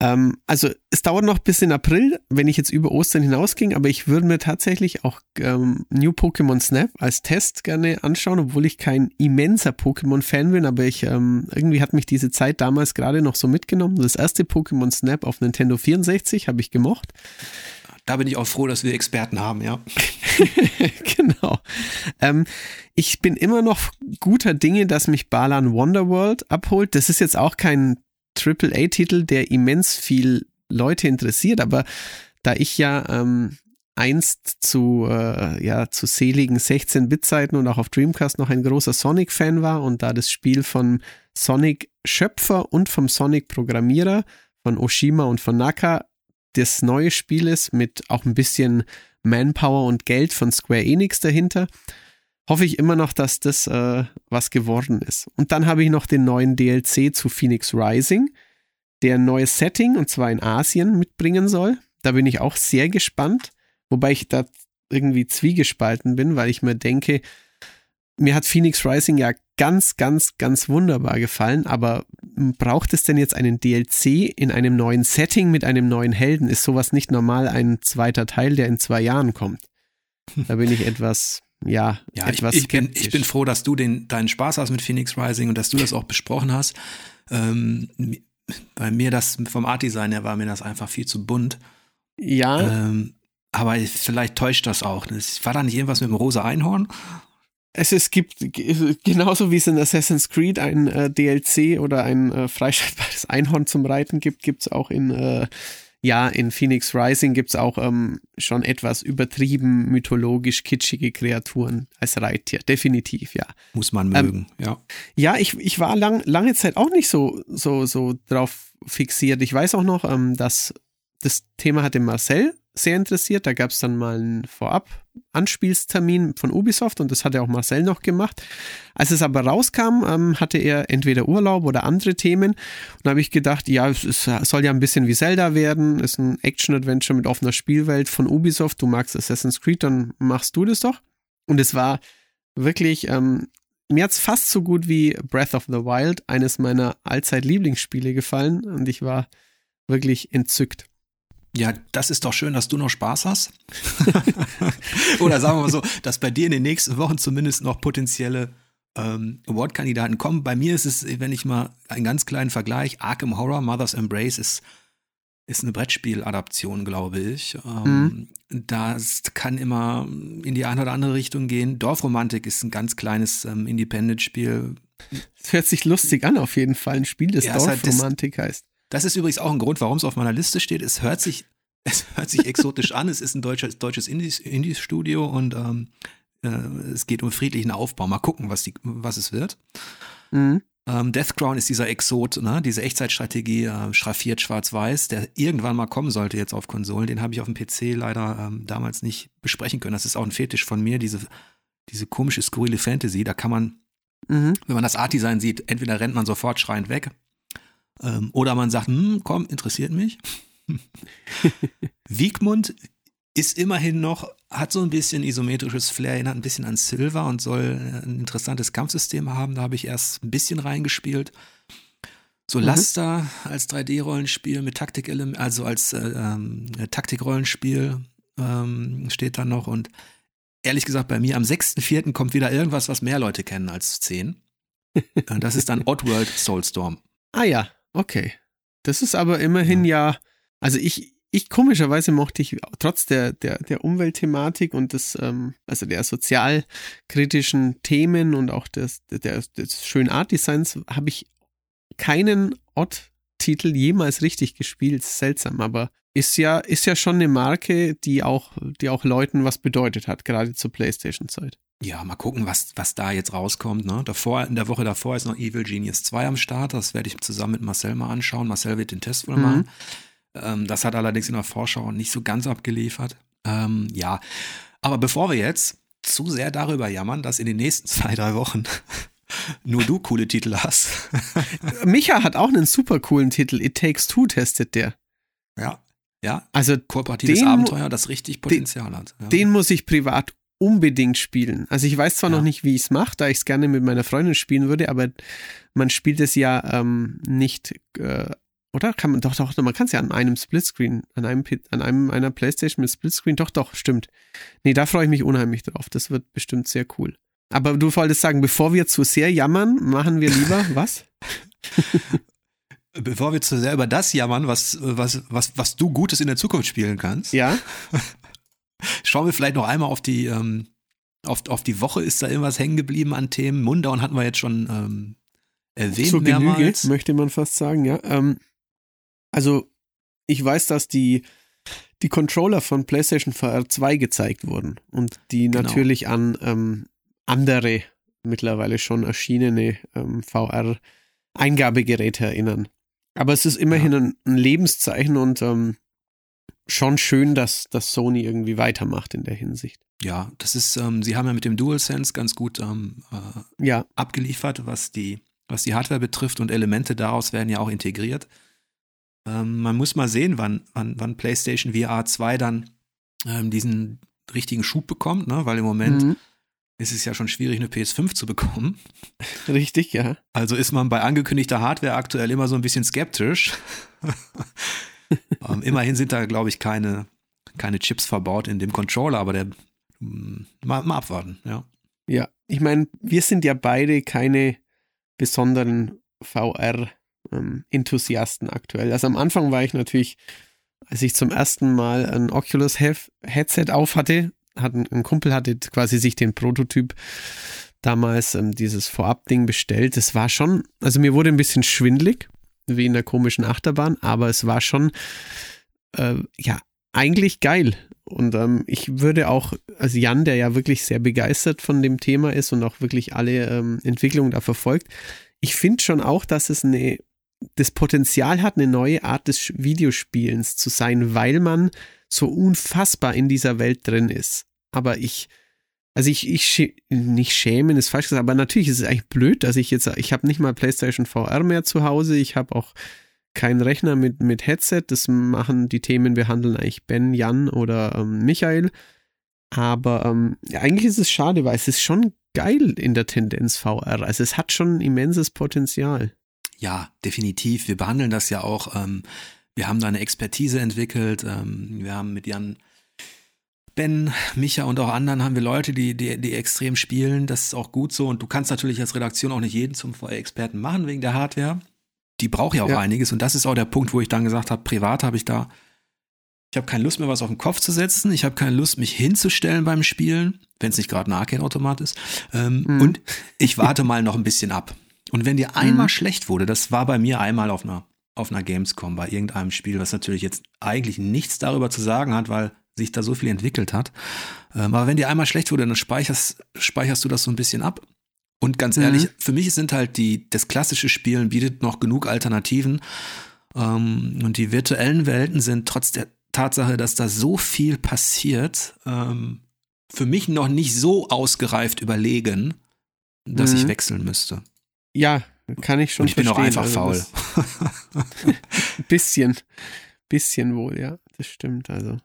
ähm, also es dauert noch bis in April, wenn ich jetzt über Ostern hinausging, aber ich würde mir tatsächlich auch ähm, New Pokémon Snap als Test gerne anschauen, obwohl ich kein immenser Pokémon-Fan bin, aber ich ähm, irgendwie hat mich diese Zeit damals gerade noch so mitgenommen. Das erste Pokémon Snap auf Nintendo 64 habe ich gemocht. Da bin ich auch froh, dass wir Experten haben, ja. genau. Ähm, ich bin immer noch guter Dinge, dass mich Balan Wonderworld abholt. Das ist jetzt auch kein AAA-Titel, der immens viel Leute interessiert, aber da ich ja ähm, einst zu, äh, ja, zu seligen 16-Bit-Zeiten und auch auf Dreamcast noch ein großer Sonic-Fan war und da das Spiel von Sonic-Schöpfer und vom Sonic-Programmierer von Oshima und von Naka das neue Spiel ist, mit auch ein bisschen Manpower und Geld von Square Enix dahinter, hoffe ich immer noch, dass das äh, was geworden ist. Und dann habe ich noch den neuen DLC zu Phoenix Rising, der ein neues Setting, und zwar in Asien, mitbringen soll. Da bin ich auch sehr gespannt, wobei ich da irgendwie zwiegespalten bin, weil ich mir denke, mir hat Phoenix Rising ja ganz, ganz, ganz wunderbar gefallen, aber braucht es denn jetzt einen DLC in einem neuen Setting mit einem neuen Helden? Ist sowas nicht normal ein zweiter Teil, der in zwei Jahren kommt? Da bin ich etwas, ja, ja etwas ich, ich, bin, ich bin froh, dass du den, deinen Spaß hast mit Phoenix Rising und dass du das auch besprochen hast. Ähm, bei mir das vom Art Design her war mir das einfach viel zu bunt. Ja. Ähm, aber vielleicht täuscht das auch. War da nicht irgendwas mit dem rosa Einhorn? Es, es gibt genauso wie es in Assassin's Creed ein äh, DLC oder ein äh, freischaltbares Einhorn zum Reiten gibt, gibt es auch in äh, ja, in Phoenix Rising gibt es auch ähm, schon etwas übertrieben mythologisch kitschige Kreaturen als Reittier. Definitiv, ja. Muss man mögen, ähm, ja. Ja, ich, ich war lang, lange Zeit auch nicht so, so, so drauf fixiert. Ich weiß auch noch, ähm, dass das Thema hatte Marcel sehr interessiert. Da gab es dann mal einen Vorab-Anspielstermin von Ubisoft und das hatte auch Marcel noch gemacht. Als es aber rauskam, ähm, hatte er entweder Urlaub oder andere Themen. Und da habe ich gedacht, ja, es, es, soll ja ein bisschen wie Zelda werden. Es ist ein Action-Adventure mit offener Spielwelt von Ubisoft. Du magst Assassin's Creed, dann machst du das doch. Und es war wirklich, ähm, mir hat es fast so gut wie Breath of the Wild, eines meiner Allzeit-Lieblingsspiele gefallen. Und ich war wirklich entzückt. Ja, das ist doch schön, dass du noch Spaß hast. Oder sagen wir mal so, dass bei dir in den nächsten Wochen zumindest noch potenzielle ähm, Award-Kandidaten kommen. Bei mir ist es, wenn ich mal einen ganz kleinen Vergleich, Arkham Horror, Mother's Embrace ist, ist eine Brettspiel-Adaption, glaube ich. Ähm, mhm. Das kann immer in die eine oder andere Richtung gehen. Dorfromantik ist ein ganz kleines ähm, Independent-Spiel. Es hört sich lustig an, auf jeden Fall. Ein Spiel, das ja, Dorfromantik halt heißt. Das ist übrigens auch ein Grund, warum es auf meiner Liste steht. Es hört sich, es hört sich exotisch an. Es ist ein deutsches, deutsches Indie-Studio und ähm, äh, es geht um friedlichen Aufbau. Mal gucken, was, die, was es wird. Mhm. Ähm, Death Crown ist dieser Exot, ne? diese Echtzeitstrategie, äh, schraffiert schwarz-weiß, der irgendwann mal kommen sollte jetzt auf Konsolen. Den habe ich auf dem PC leider ähm, damals nicht besprechen können. Das ist auch ein Fetisch von mir, diese diese komische, skurrile Fantasy. Da kann man, mhm. wenn man das Art-Design sieht, entweder rennt man sofort schreiend weg ähm, oder man sagt, hm, komm, interessiert mich. Wiegmund ist immerhin noch, hat so ein bisschen isometrisches Flair, erinnert ein bisschen an Silver und soll ein interessantes Kampfsystem haben. Da habe ich erst ein bisschen reingespielt. So mhm. Laster als 3D-Rollenspiel mit Taktikelement, also als äh, ähm, Taktikrollenspiel ähm, steht da noch. Und ehrlich gesagt, bei mir am 6.4. kommt wieder irgendwas, was mehr Leute kennen als 10. das ist dann Oddworld Soulstorm. Ah ja, okay. Das ist aber immerhin ja, ja also ich, ich komischerweise mochte ich trotz der, der, der Umweltthematik und des, ähm, also der sozialkritischen Themen und auch des, der, des schönen Art-Designs, habe ich keinen Odd-Titel jemals richtig gespielt. Seltsam, aber ist ja, ist ja schon eine Marke, die auch, die auch Leuten was bedeutet hat, gerade zur Playstation-Zeit. Ja, mal gucken, was, was da jetzt rauskommt. Ne? Davor, in der Woche davor ist noch Evil Genius 2 am Start. Das werde ich zusammen mit Marcel mal anschauen. Marcel wird den Test wohl mhm. machen. Ähm, das hat allerdings in der Vorschau nicht so ganz abgeliefert. Ähm, ja, aber bevor wir jetzt zu sehr darüber jammern, dass in den nächsten zwei, drei Wochen nur du coole Titel hast. Micha hat auch einen super coolen Titel. It Takes Two testet der. Ja, ja. Also kooperatives den, Abenteuer, das richtig Potenzial hat. Ja. Den muss ich privat unbedingt spielen. Also ich weiß zwar ja. noch nicht, wie ich es mache, da ich es gerne mit meiner Freundin spielen würde, aber man spielt es ja ähm, nicht äh, oder kann man doch, doch, man kann es ja an einem Splitscreen, an einem, an einem einer Playstation mit Splitscreen, doch, doch, stimmt. Nee, da freue ich mich unheimlich drauf. Das wird bestimmt sehr cool. Aber du wolltest sagen, bevor wir zu sehr jammern, machen wir lieber was? bevor wir zu sehr über das jammern, was, was, was, was du Gutes in der Zukunft spielen kannst. Ja. Schauen wir vielleicht noch einmal auf die, ähm, auf, auf die Woche. Ist da irgendwas hängen geblieben an Themen? Mundown hatten wir jetzt schon ähm, erwähnt. Zur Genüge, möchte man fast sagen, ja. Ähm, also ich weiß, dass die, die Controller von PlayStation VR 2 gezeigt wurden und die genau. natürlich an ähm, andere mittlerweile schon erschienene ähm, VR-Eingabegeräte erinnern. Aber es ist immerhin ja. ein, ein, Lebenszeichen und ähm, schon schön, dass, dass Sony irgendwie weitermacht in der Hinsicht. Ja, das ist, ähm, sie haben ja mit dem DualSense ganz gut ähm, äh, ja. abgeliefert, was die, was die Hardware betrifft und Elemente daraus werden ja auch integriert. Ähm, man muss mal sehen, wann, wann, wann PlayStation VR 2 dann ähm, diesen richtigen Schub bekommt, ne? weil im Moment mhm. ist es ja schon schwierig, eine PS5 zu bekommen. Richtig, ja. Also ist man bei angekündigter Hardware aktuell immer so ein bisschen skeptisch. ähm, immerhin sind da, glaube ich, keine, keine Chips verbaut in dem Controller, aber der mh, hm, mal, mal abwarten, ja. Ja, ich meine, wir sind ja beide keine besonderen VR- ähm, aktuell. Also am Anfang war ich natürlich, als ich zum ersten Mal ein Oculus Headset auf hatte, hat ein, ein Kumpel hatte quasi sich den Prototyp damals ähm, dieses Vorab-Ding bestellt. Es war schon, also mir wurde ein bisschen schwindlig, wie in der komischen Achterbahn, aber es war schon, äh, ja, eigentlich geil. Und ähm, ich würde auch, also Jan, der ja wirklich sehr begeistert von dem Thema ist und auch wirklich alle ähm, Entwicklungen da verfolgt, ich finde schon auch, dass es eine das Potenzial hat, eine neue Art des Videospielens zu sein, weil man so unfassbar in dieser Welt drin ist. Aber ich, also ich, ich nicht schämen ist falsch gesagt, aber natürlich ist es eigentlich blöd, dass ich jetzt, ich habe nicht mal PlayStation VR mehr zu Hause, ich habe auch keinen Rechner mit, mit Headset, das machen die Themen behandeln eigentlich Ben, Jan oder ähm, Michael. Aber ähm, ja, eigentlich ist es schade, weil es ist schon geil in der Tendenz VR. Also es hat schon immenses Potenzial. Ja, definitiv. Wir behandeln das ja auch. Ähm, wir haben da eine Expertise entwickelt. Ähm, wir haben mit Jan, Ben, Micha und auch anderen haben wir Leute, die, die, die extrem spielen. Das ist auch gut so. Und du kannst natürlich als Redaktion auch nicht jeden zum VR-Experten machen wegen der Hardware. Die braucht ja auch ja. einiges. Und das ist auch der Punkt, wo ich dann gesagt habe, privat habe ich da, ich habe keine Lust mehr, was auf den Kopf zu setzen. Ich habe keine Lust, mich hinzustellen beim Spielen, wenn es nicht gerade ein Arcade-Automat ist. Ähm, mhm. Und ich warte mal noch ein bisschen ab. Und wenn dir einmal mhm. schlecht wurde, das war bei mir einmal auf einer, auf einer Gamescom, bei irgendeinem Spiel, was natürlich jetzt eigentlich nichts darüber zu sagen hat, weil sich da so viel entwickelt hat. Ähm, aber wenn dir einmal schlecht wurde, dann speicherst, speicherst du das so ein bisschen ab. Und ganz ehrlich, mhm. für mich sind halt die, das klassische Spielen bietet noch genug Alternativen. Ähm, und die virtuellen Welten sind trotz der Tatsache, dass da so viel passiert, ähm, für mich noch nicht so ausgereift überlegen, dass mhm. ich wechseln müsste. Ja, kann ich schon Und ich verstehen. bin auch einfach also faul. bisschen, bisschen wohl, ja, das stimmt. Also.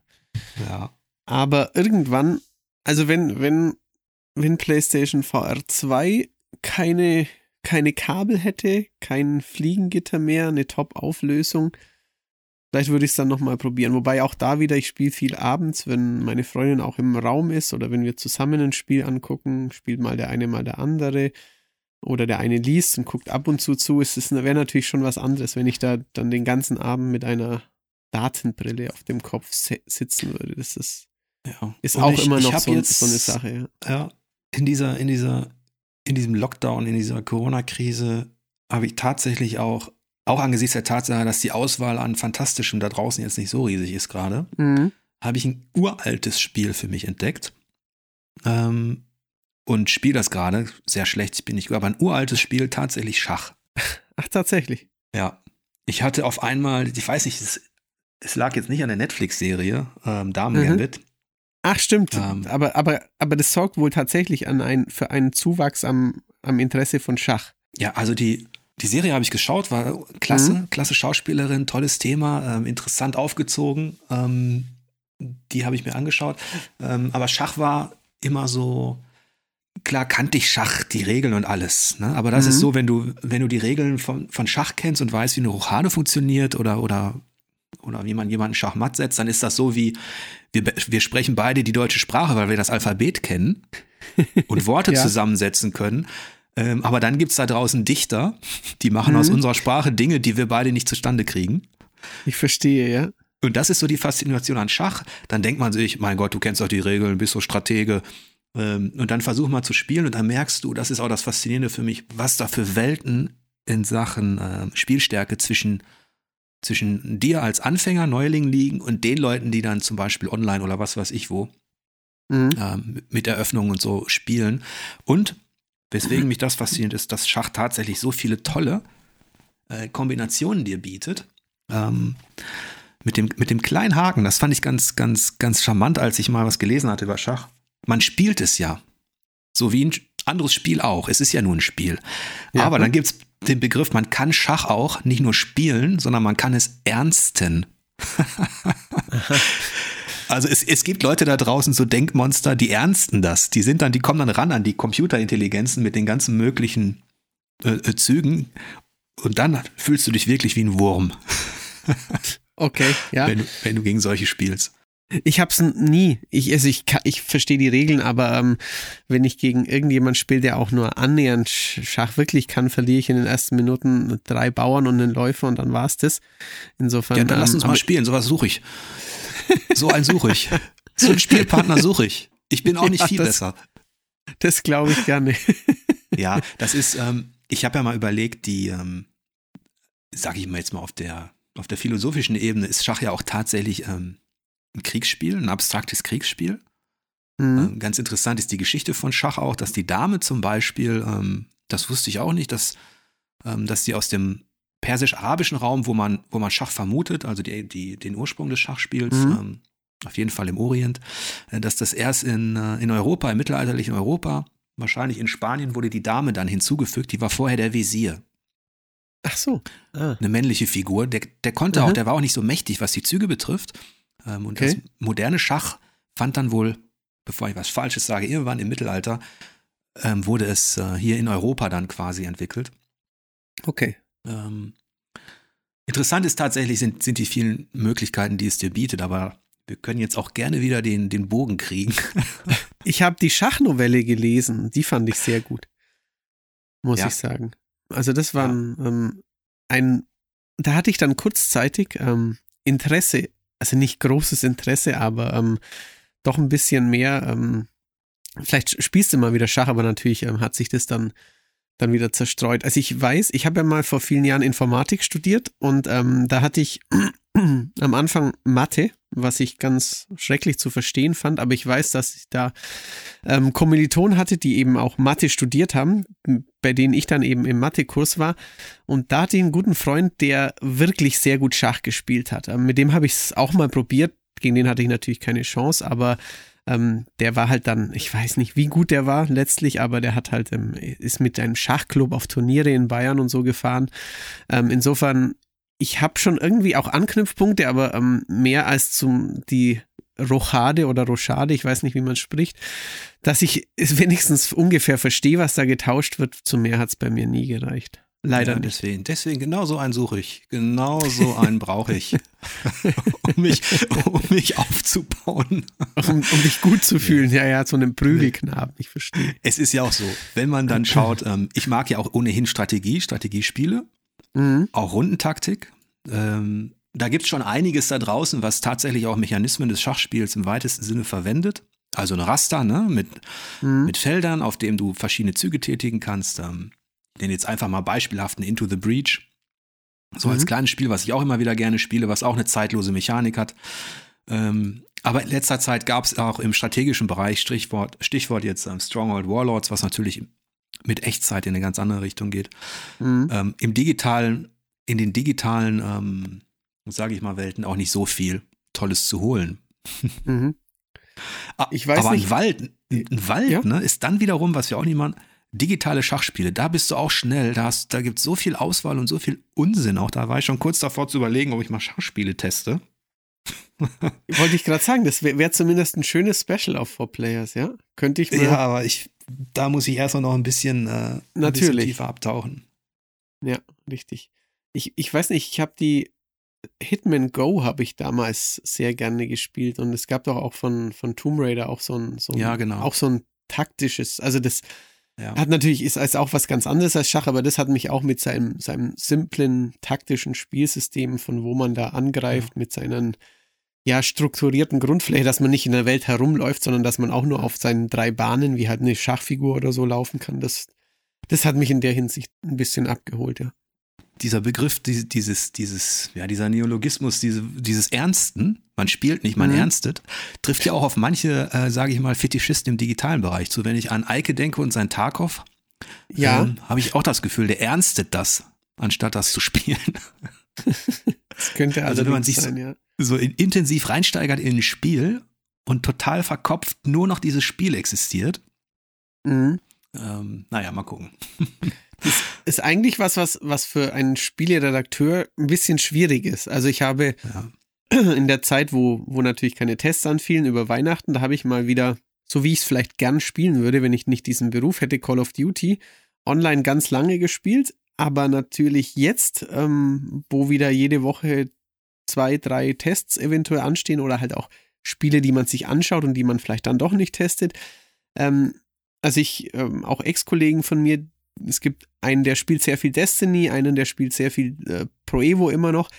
Ja. Aber irgendwann, also wenn, wenn, wenn PlayStation VR 2 keine, keine Kabel hätte, kein Fliegengitter mehr, eine Top-Auflösung, vielleicht würde ich es dann nochmal probieren. Wobei auch da wieder, ich spiele viel abends, wenn meine Freundin auch im Raum ist oder wenn wir zusammen ein Spiel angucken, spielt mal der eine, mal der andere oder der eine liest und guckt ab und zu zu, es wäre natürlich schon was anderes, wenn ich da dann den ganzen Abend mit einer Datenbrille auf dem Kopf sitzen würde. Das ist, ja. ist auch ich, immer noch so, jetzt, so, eine Sache. Ja. ja, in dieser, in dieser, in diesem Lockdown, in dieser Corona-Krise habe ich tatsächlich auch, auch angesichts der Tatsache, dass die Auswahl an Fantastischem da draußen jetzt nicht so riesig ist gerade, mhm. habe ich ein uraltes Spiel für mich entdeckt. Ähm, und spiele das gerade sehr schlecht, ich bin nicht gut, aber ein uraltes Spiel, tatsächlich Schach. Ach, tatsächlich. Ja. Ich hatte auf einmal, ich weiß nicht, es, lag jetzt nicht an der Netflix-Serie, ähm, Damen mhm. Gambit. Ach, stimmt. Ähm, aber, aber, aber das sorgt wohl tatsächlich an ein, für einen Zuwachs am, am Interesse von Schach. Ja, also die, die Serie habe ich geschaut, war klasse, mhm. klasse Schauspielerin, tolles Thema, ähm, interessant aufgezogen. Ähm, die habe ich mir angeschaut. Ähm, aber Schach war immer so, klar kannte ich Schach, die Regeln und alles. Ne? Aber das mhm. ist so, wenn du, wenn du die Regeln von, von Schach kennst und weißt, wie eine Rochade funktioniert oder, oder, oder wie man jemanden Schachmatt setzt, dann ist das so wie, wir, wir sprechen beide die deutsche Sprache, weil wir das Alphabet kennen und Worte ja. zusammensetzen können. Ähm, aber dann gibt es da draußen Dichter, die machen mhm. aus unserer Sprache Dinge, die wir beide nicht zustande kriegen. Ich verstehe, ja. Und das ist so die Faszination an Schach. Dann denkt man sich, mein Gott, du kennst doch die Regeln, bist so Stratege. Ähm, und dann versuch mal zu spielen und dann merkst du, das ist auch das Faszinierende für mich, was da für Welten in Sachen äh, Spielstärke zwischen, zwischen dir als Anfänger, Neuling liegen und den Leuten, die dann zum Beispiel online oder was weiß ich wo mhm. ähm, mit Eröffnungen und so spielen. Und weswegen mich das fasziniert ist, dass Schach tatsächlich so viele tolle äh, Kombinationen dir bietet. Ähm, mit dem, mit dem kleinen Haken, das fand ich ganz, ganz, ganz charmant, als ich mal was gelesen hatte über Schach man spielt es ja. So wie ein anderes Spiel auch. Es ist ja nur ein Spiel. Ja. Aber dann gibt es den Begriff, man kann Schach auch nicht nur spielen, sondern man kann es ernsten. also es, es gibt Leute da draußen, so Denkmonster, die ernsten das. Die sind dann, die kommen dann ran an die Computerintelligenzen mit den ganzen möglichen äh, äh Zügen und dann fühlst du dich wirklich wie ein Wurm. okay, ja. Wenn, wenn du gegen solche spielst. Ich hab's nie. Ich, also ich, ich verstehe die Regeln, aber ähm, wenn ich gegen irgendjemand spiele, der auch nur annähernd Schach wirklich kann, verliere ich in den ersten Minuten drei Bauern und einen Läufer und dann war's das. Insofern. Ja, dann lass uns ähm, mal spielen. Sowas suche ich. So einen suche ich. So einen Spielpartner suche ich. Ich bin auch nicht ja, viel das, besser. Das glaube ich gerne. ja, das ist. Ähm, ich habe ja mal überlegt, die, ähm, sage ich mal jetzt mal auf der auf der philosophischen Ebene ist Schach ja auch tatsächlich ähm, ein Kriegsspiel, ein abstraktes Kriegsspiel. Mhm. Ähm, ganz interessant ist die Geschichte von Schach auch, dass die Dame zum Beispiel, ähm, das wusste ich auch nicht, dass, ähm, dass die aus dem persisch-arabischen Raum, wo man, wo man Schach vermutet, also die, die, den Ursprung des Schachspiels, mhm. Ähm, auf jeden Fall im Orient, äh, dass das erst in, äh, in Europa, im mittelalterlichen Europa, wahrscheinlich in Spanien, wurde die Dame dann hinzugefügt, die war vorher der Visier. Ach so. Ah. Eine männliche Figur. Der, der konnte mhm. auch, der war auch nicht so mächtig, was die Züge betrifft. Ähm, und okay. das moderne Schach fand dann wohl, bevor ich was Falsches sage, irgendwann im Mittelalter, ähm, wurde es äh, hier in Europa dann quasi entwickelt. Okay. Ähm, interessant ist tatsächlich, sind, sind die vielen Möglichkeiten, die es dir bietet, aber wir können jetzt auch gerne wieder den, den Bogen kriegen. ich habe die Schachnovelle gelesen, die fand ich sehr gut. Muss ja. ich sagen. Also, das war ja. ähm, ein, da hatte ich dann kurzzeitig ähm, Interesse also nicht großes Interesse, aber ähm, doch ein bisschen mehr. Ähm, vielleicht spielst du mal wieder Schach, aber natürlich ähm, hat sich das dann dann wieder zerstreut. Also ich weiß, ich habe ja mal vor vielen Jahren Informatik studiert und ähm, da hatte ich am Anfang Mathe, was ich ganz schrecklich zu verstehen fand, aber ich weiß, dass ich da ähm, Kommilitonen hatte, die eben auch Mathe studiert haben, bei denen ich dann eben im Mathe-Kurs war. Und da hatte ich einen guten Freund, der wirklich sehr gut Schach gespielt hat. Ähm, mit dem habe ich es auch mal probiert. Gegen den hatte ich natürlich keine Chance, aber ähm, der war halt dann, ich weiß nicht, wie gut der war letztlich, aber der hat halt, ähm, ist mit einem Schachclub auf Turniere in Bayern und so gefahren. Ähm, insofern, ich habe schon irgendwie auch Anknüpfpunkte, aber ähm, mehr als zum die Rochade oder Rochade, ich weiß nicht, wie man spricht, dass ich es wenigstens ungefähr verstehe, was da getauscht wird. Zu mehr hat es bei mir nie gereicht. Leider ja, nicht. Deswegen, deswegen, genau so einen suche ich. Genau so einen brauche ich. um, mich, um mich aufzubauen. Um, um dich gut zu fühlen. Ja, ja, so einen Prügelknaben, ich verstehe. Es ist ja auch so, wenn man dann schaut, ähm, ich mag ja auch ohnehin Strategie, Strategiespiele, mhm. auch Rundentaktik. Ähm, da gibt es schon einiges da draußen, was tatsächlich auch Mechanismen des Schachspiels im weitesten Sinne verwendet. Also ein Raster, ne, mit, mhm. mit Feldern, auf dem du verschiedene Züge tätigen kannst. Ähm, nenne jetzt einfach mal beispielhaft ein Into the Breach. So mhm. als kleines Spiel, was ich auch immer wieder gerne spiele, was auch eine zeitlose Mechanik hat. Ähm, aber in letzter Zeit gab es auch im strategischen Bereich, Stichwort, Stichwort jetzt ähm, Stronghold Warlords, was natürlich mit Echtzeit in eine ganz andere Richtung geht. Mhm. Ähm, Im digitalen, in den digitalen, ähm, sage ich mal, Welten auch nicht so viel Tolles zu holen. Mhm. Ich weiß aber nicht. ein Wald, ein Wald ja? ne, ist dann wiederum, was wir auch nicht machen, digitale Schachspiele, da bist du auch schnell. Da, da gibt es so viel Auswahl und so viel Unsinn auch. Da war ich schon kurz davor zu überlegen, ob ich mal Schachspiele teste. Wollte ich gerade sagen, das wäre wär zumindest ein schönes Special auf Four Players, ja? Könnte ich mal. Ja, aber ich, da muss ich erst noch ein bisschen, äh, ein Natürlich. bisschen tiefer abtauchen. Ja, richtig. Ich, ich weiß nicht, ich habe die Hitman Go habe ich damals sehr gerne gespielt und es gab doch auch von, von Tomb Raider auch so ein, so ein, ja, genau. auch so ein taktisches, also das, ja. Hat natürlich, ist, ist auch was ganz anderes als Schach, aber das hat mich auch mit seinem, seinem simplen taktischen Spielsystem, von wo man da angreift, ja. mit seinen ja, strukturierten Grundfläche, dass man nicht in der Welt herumläuft, sondern dass man auch nur auf seinen drei Bahnen, wie halt eine Schachfigur oder so laufen kann. Das, das hat mich in der Hinsicht ein bisschen abgeholt, ja dieser Begriff, dieses, dieses, ja, dieser Neologismus, diese, dieses Ernsten, man spielt nicht, man mhm. ernstet, trifft ja auch auf manche, äh, sage ich mal, Fetischisten im digitalen Bereich zu. Wenn ich an Eike denke und sein Tarkov, ja. ähm, habe ich auch das Gefühl, der ernstet das, anstatt das zu spielen. das könnte also, wenn man sich sein, ja. so in, intensiv reinsteigert in ein Spiel und total verkopft nur noch dieses Spiel existiert. Mhm. Ähm, naja, mal gucken. Das ist eigentlich was, was, was für einen Spieleredakteur ein bisschen schwierig ist. Also ich habe ja. in der Zeit, wo, wo natürlich keine Tests anfielen über Weihnachten, da habe ich mal wieder, so wie ich es vielleicht gern spielen würde, wenn ich nicht diesen Beruf hätte, Call of Duty, online ganz lange gespielt. Aber natürlich jetzt, ähm, wo wieder jede Woche zwei, drei Tests eventuell anstehen oder halt auch Spiele, die man sich anschaut und die man vielleicht dann doch nicht testet. Ähm, also ich, ähm, auch Ex-Kollegen von mir, es gibt einen, der spielt sehr viel Destiny, einen, der spielt sehr viel äh, Pro Evo immer noch,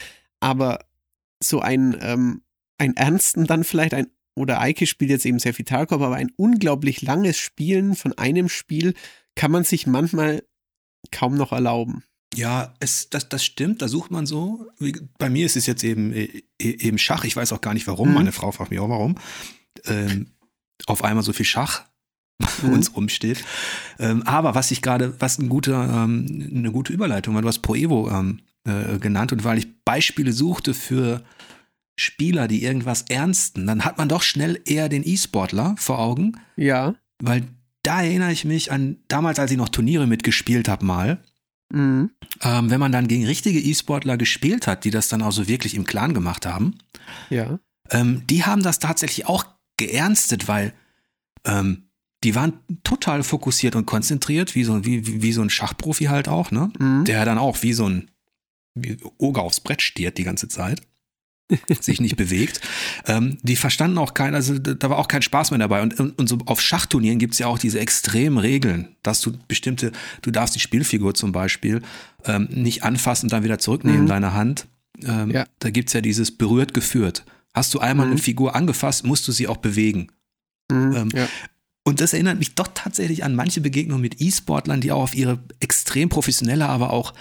aber so ein, ähm, ein Ernsten dann vielleicht, ein, oder Eike spielt jetzt eben sehr viel Tarkov, aber ein unglaublich langes Spielen von einem Spiel kann man sich manchmal kaum noch erlauben. Ja, es, das, das stimmt, da sucht man so. Bei mir ist es jetzt eben, e, e, eben Schach, ich weiß auch gar nicht warum, mhm. meine Frau fragt mich auch warum. Ähm, auf einmal so viel Schach mhm. uns rumsteht. Ähm, aber was ich gerade, was ein guter, ähm, eine gute Überleitung war, du hast Pro Evo ähm, äh, genannt und weil ich Beispiele suchte für Spieler, die irgendwas ernsten, dann hat man doch schnell eher den E-Sportler vor Augen. Ja. Weil da erinnere ich mich an damals, als ich noch Turniere mitgespielt habe, mal. Mhm. Ähm, wenn man dann gegen richtige E-Sportler gespielt hat, die das dann auch so wirklich im Clan gemacht haben, ja. Ähm, die haben das tatsächlich auch geernstet, weil ähm, die waren total fokussiert und konzentriert, wie so, wie, wie so ein Schachprofi halt auch, ne? Mhm. Der dann auch wie so ein wie Oger aufs Brett stiert die ganze Zeit. sich nicht bewegt. Ähm, die verstanden auch kein, also da war auch kein Spaß mehr dabei. Und, und, und so auf Schachturnieren gibt es ja auch diese extremen Regeln, dass du bestimmte, du darfst die Spielfigur zum Beispiel ähm, nicht anfassen und dann wieder zurücknehmen in mhm. deine Hand. Ähm, ja. Da gibt es ja dieses berührt geführt. Hast du einmal mhm. eine Figur angefasst, musst du sie auch bewegen. Mhm, ähm, ja. Und das erinnert mich doch tatsächlich an manche Begegnungen mit E-Sportlern, die auch auf ihre extrem professionelle, aber auch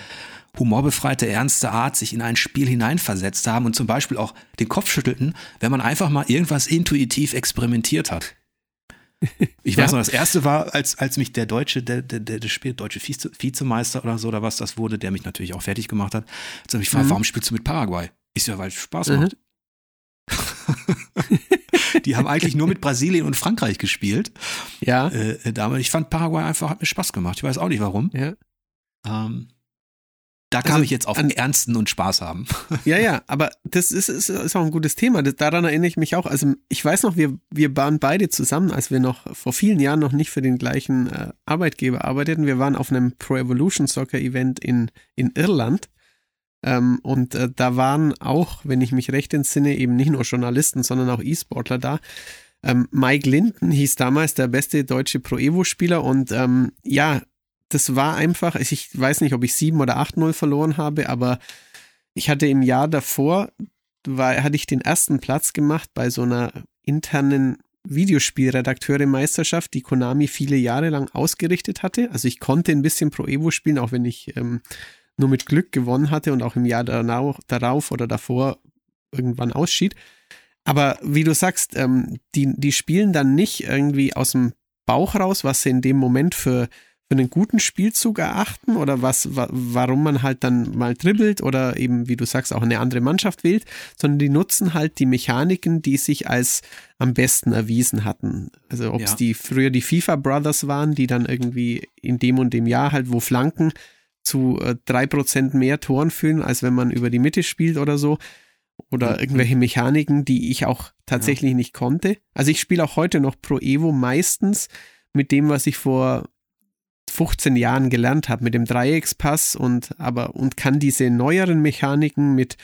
humorbefreite, ernste Art sich in ein Spiel hineinversetzt haben und zum Beispiel auch den Kopf schüttelten, wenn man einfach mal irgendwas intuitiv experimentiert hat. Ich weiß ja. noch, das erste war, als, als mich der deutsche, der, der, der Spiel, deutsche Vize, Vizemeister oder so oder was das wurde, der mich natürlich auch fertig gemacht hat, als mich mhm. warum spielst du mit Paraguay? Ist ja, weil es Spaß mhm. die haben eigentlich nur mit Brasilien und Frankreich gespielt. Ja. Äh, damals. Ich fand Paraguay einfach, hat mir Spaß gemacht. Ich weiß auch nicht warum. Ja. Ähm, da kam also, ich jetzt auf an, Ernsten und Spaß haben. Ja, ja, aber das ist, ist, ist auch ein gutes Thema. Das, daran erinnere ich mich auch. Also ich weiß noch, wir, wir waren beide zusammen, als wir noch vor vielen Jahren noch nicht für den gleichen äh, Arbeitgeber arbeiteten. Wir waren auf einem Pro Evolution Soccer Event in, in Irland. Ähm, und äh, da waren auch, wenn ich mich recht entsinne, eben nicht nur Journalisten, sondern auch E-Sportler da. Ähm, Mike Linden hieß damals der beste deutsche Pro Evo-Spieler und ähm, ja, das war einfach, ich weiß nicht, ob ich 7 oder 8-0 verloren habe, aber ich hatte im Jahr davor, war, hatte ich den ersten Platz gemacht bei so einer internen Videospielredakteure-Meisterschaft, die Konami viele Jahre lang ausgerichtet hatte. Also ich konnte ein bisschen Pro Evo spielen, auch wenn ich ähm, nur mit Glück gewonnen hatte und auch im Jahr darauf oder davor irgendwann ausschied. Aber wie du sagst, ähm, die, die spielen dann nicht irgendwie aus dem Bauch raus, was sie in dem Moment für für einen guten Spielzug erachten oder was, wa warum man halt dann mal dribbelt oder eben, wie du sagst, auch eine andere Mannschaft wählt, sondern die nutzen halt die Mechaniken, die sich als am besten erwiesen hatten. Also ob es ja. die früher die FIFA Brothers waren, die dann irgendwie in dem und dem Jahr halt, wo Flanken zu äh, drei äh, Prozent mehr Toren führen, als wenn man über die Mitte spielt oder so. Oder mhm. irgendwelche Mechaniken, die ich auch tatsächlich ja. nicht konnte. Also ich spiele auch heute noch Pro Evo meistens mit dem, was ich vor 15 Jahren gelernt habe mit dem Dreieckspass und aber und kann diese neueren Mechaniken mit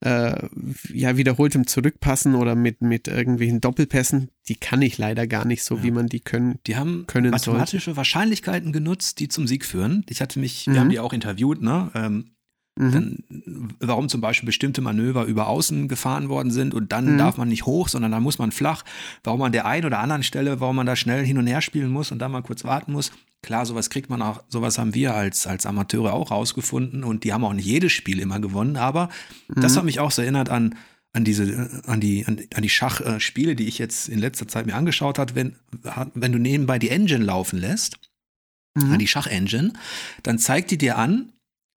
äh, ja wiederholtem Zurückpassen oder mit mit irgendwelchen Doppelpässen, die kann ich leider gar nicht so, ja. wie man die können. Die haben können mathematische sollte. Wahrscheinlichkeiten genutzt, die zum Sieg führen. Ich hatte mich, mhm. wir haben die auch interviewt, ne? Ähm, Mhm. Dann, warum zum Beispiel bestimmte Manöver über außen gefahren worden sind und dann mhm. darf man nicht hoch, sondern dann muss man flach. Warum an der einen oder anderen Stelle, warum man da schnell hin und her spielen muss und dann mal kurz warten muss. Klar, sowas kriegt man auch, sowas haben wir als, als Amateure auch rausgefunden und die haben auch nicht jedes Spiel immer gewonnen, aber mhm. das hat mich auch so erinnert an, an diese, an die, an, an die Schachspiele, die ich jetzt in letzter Zeit mir angeschaut habe, wenn, wenn du nebenbei die Engine laufen lässt, mhm. die Schachengine, dann zeigt die dir an,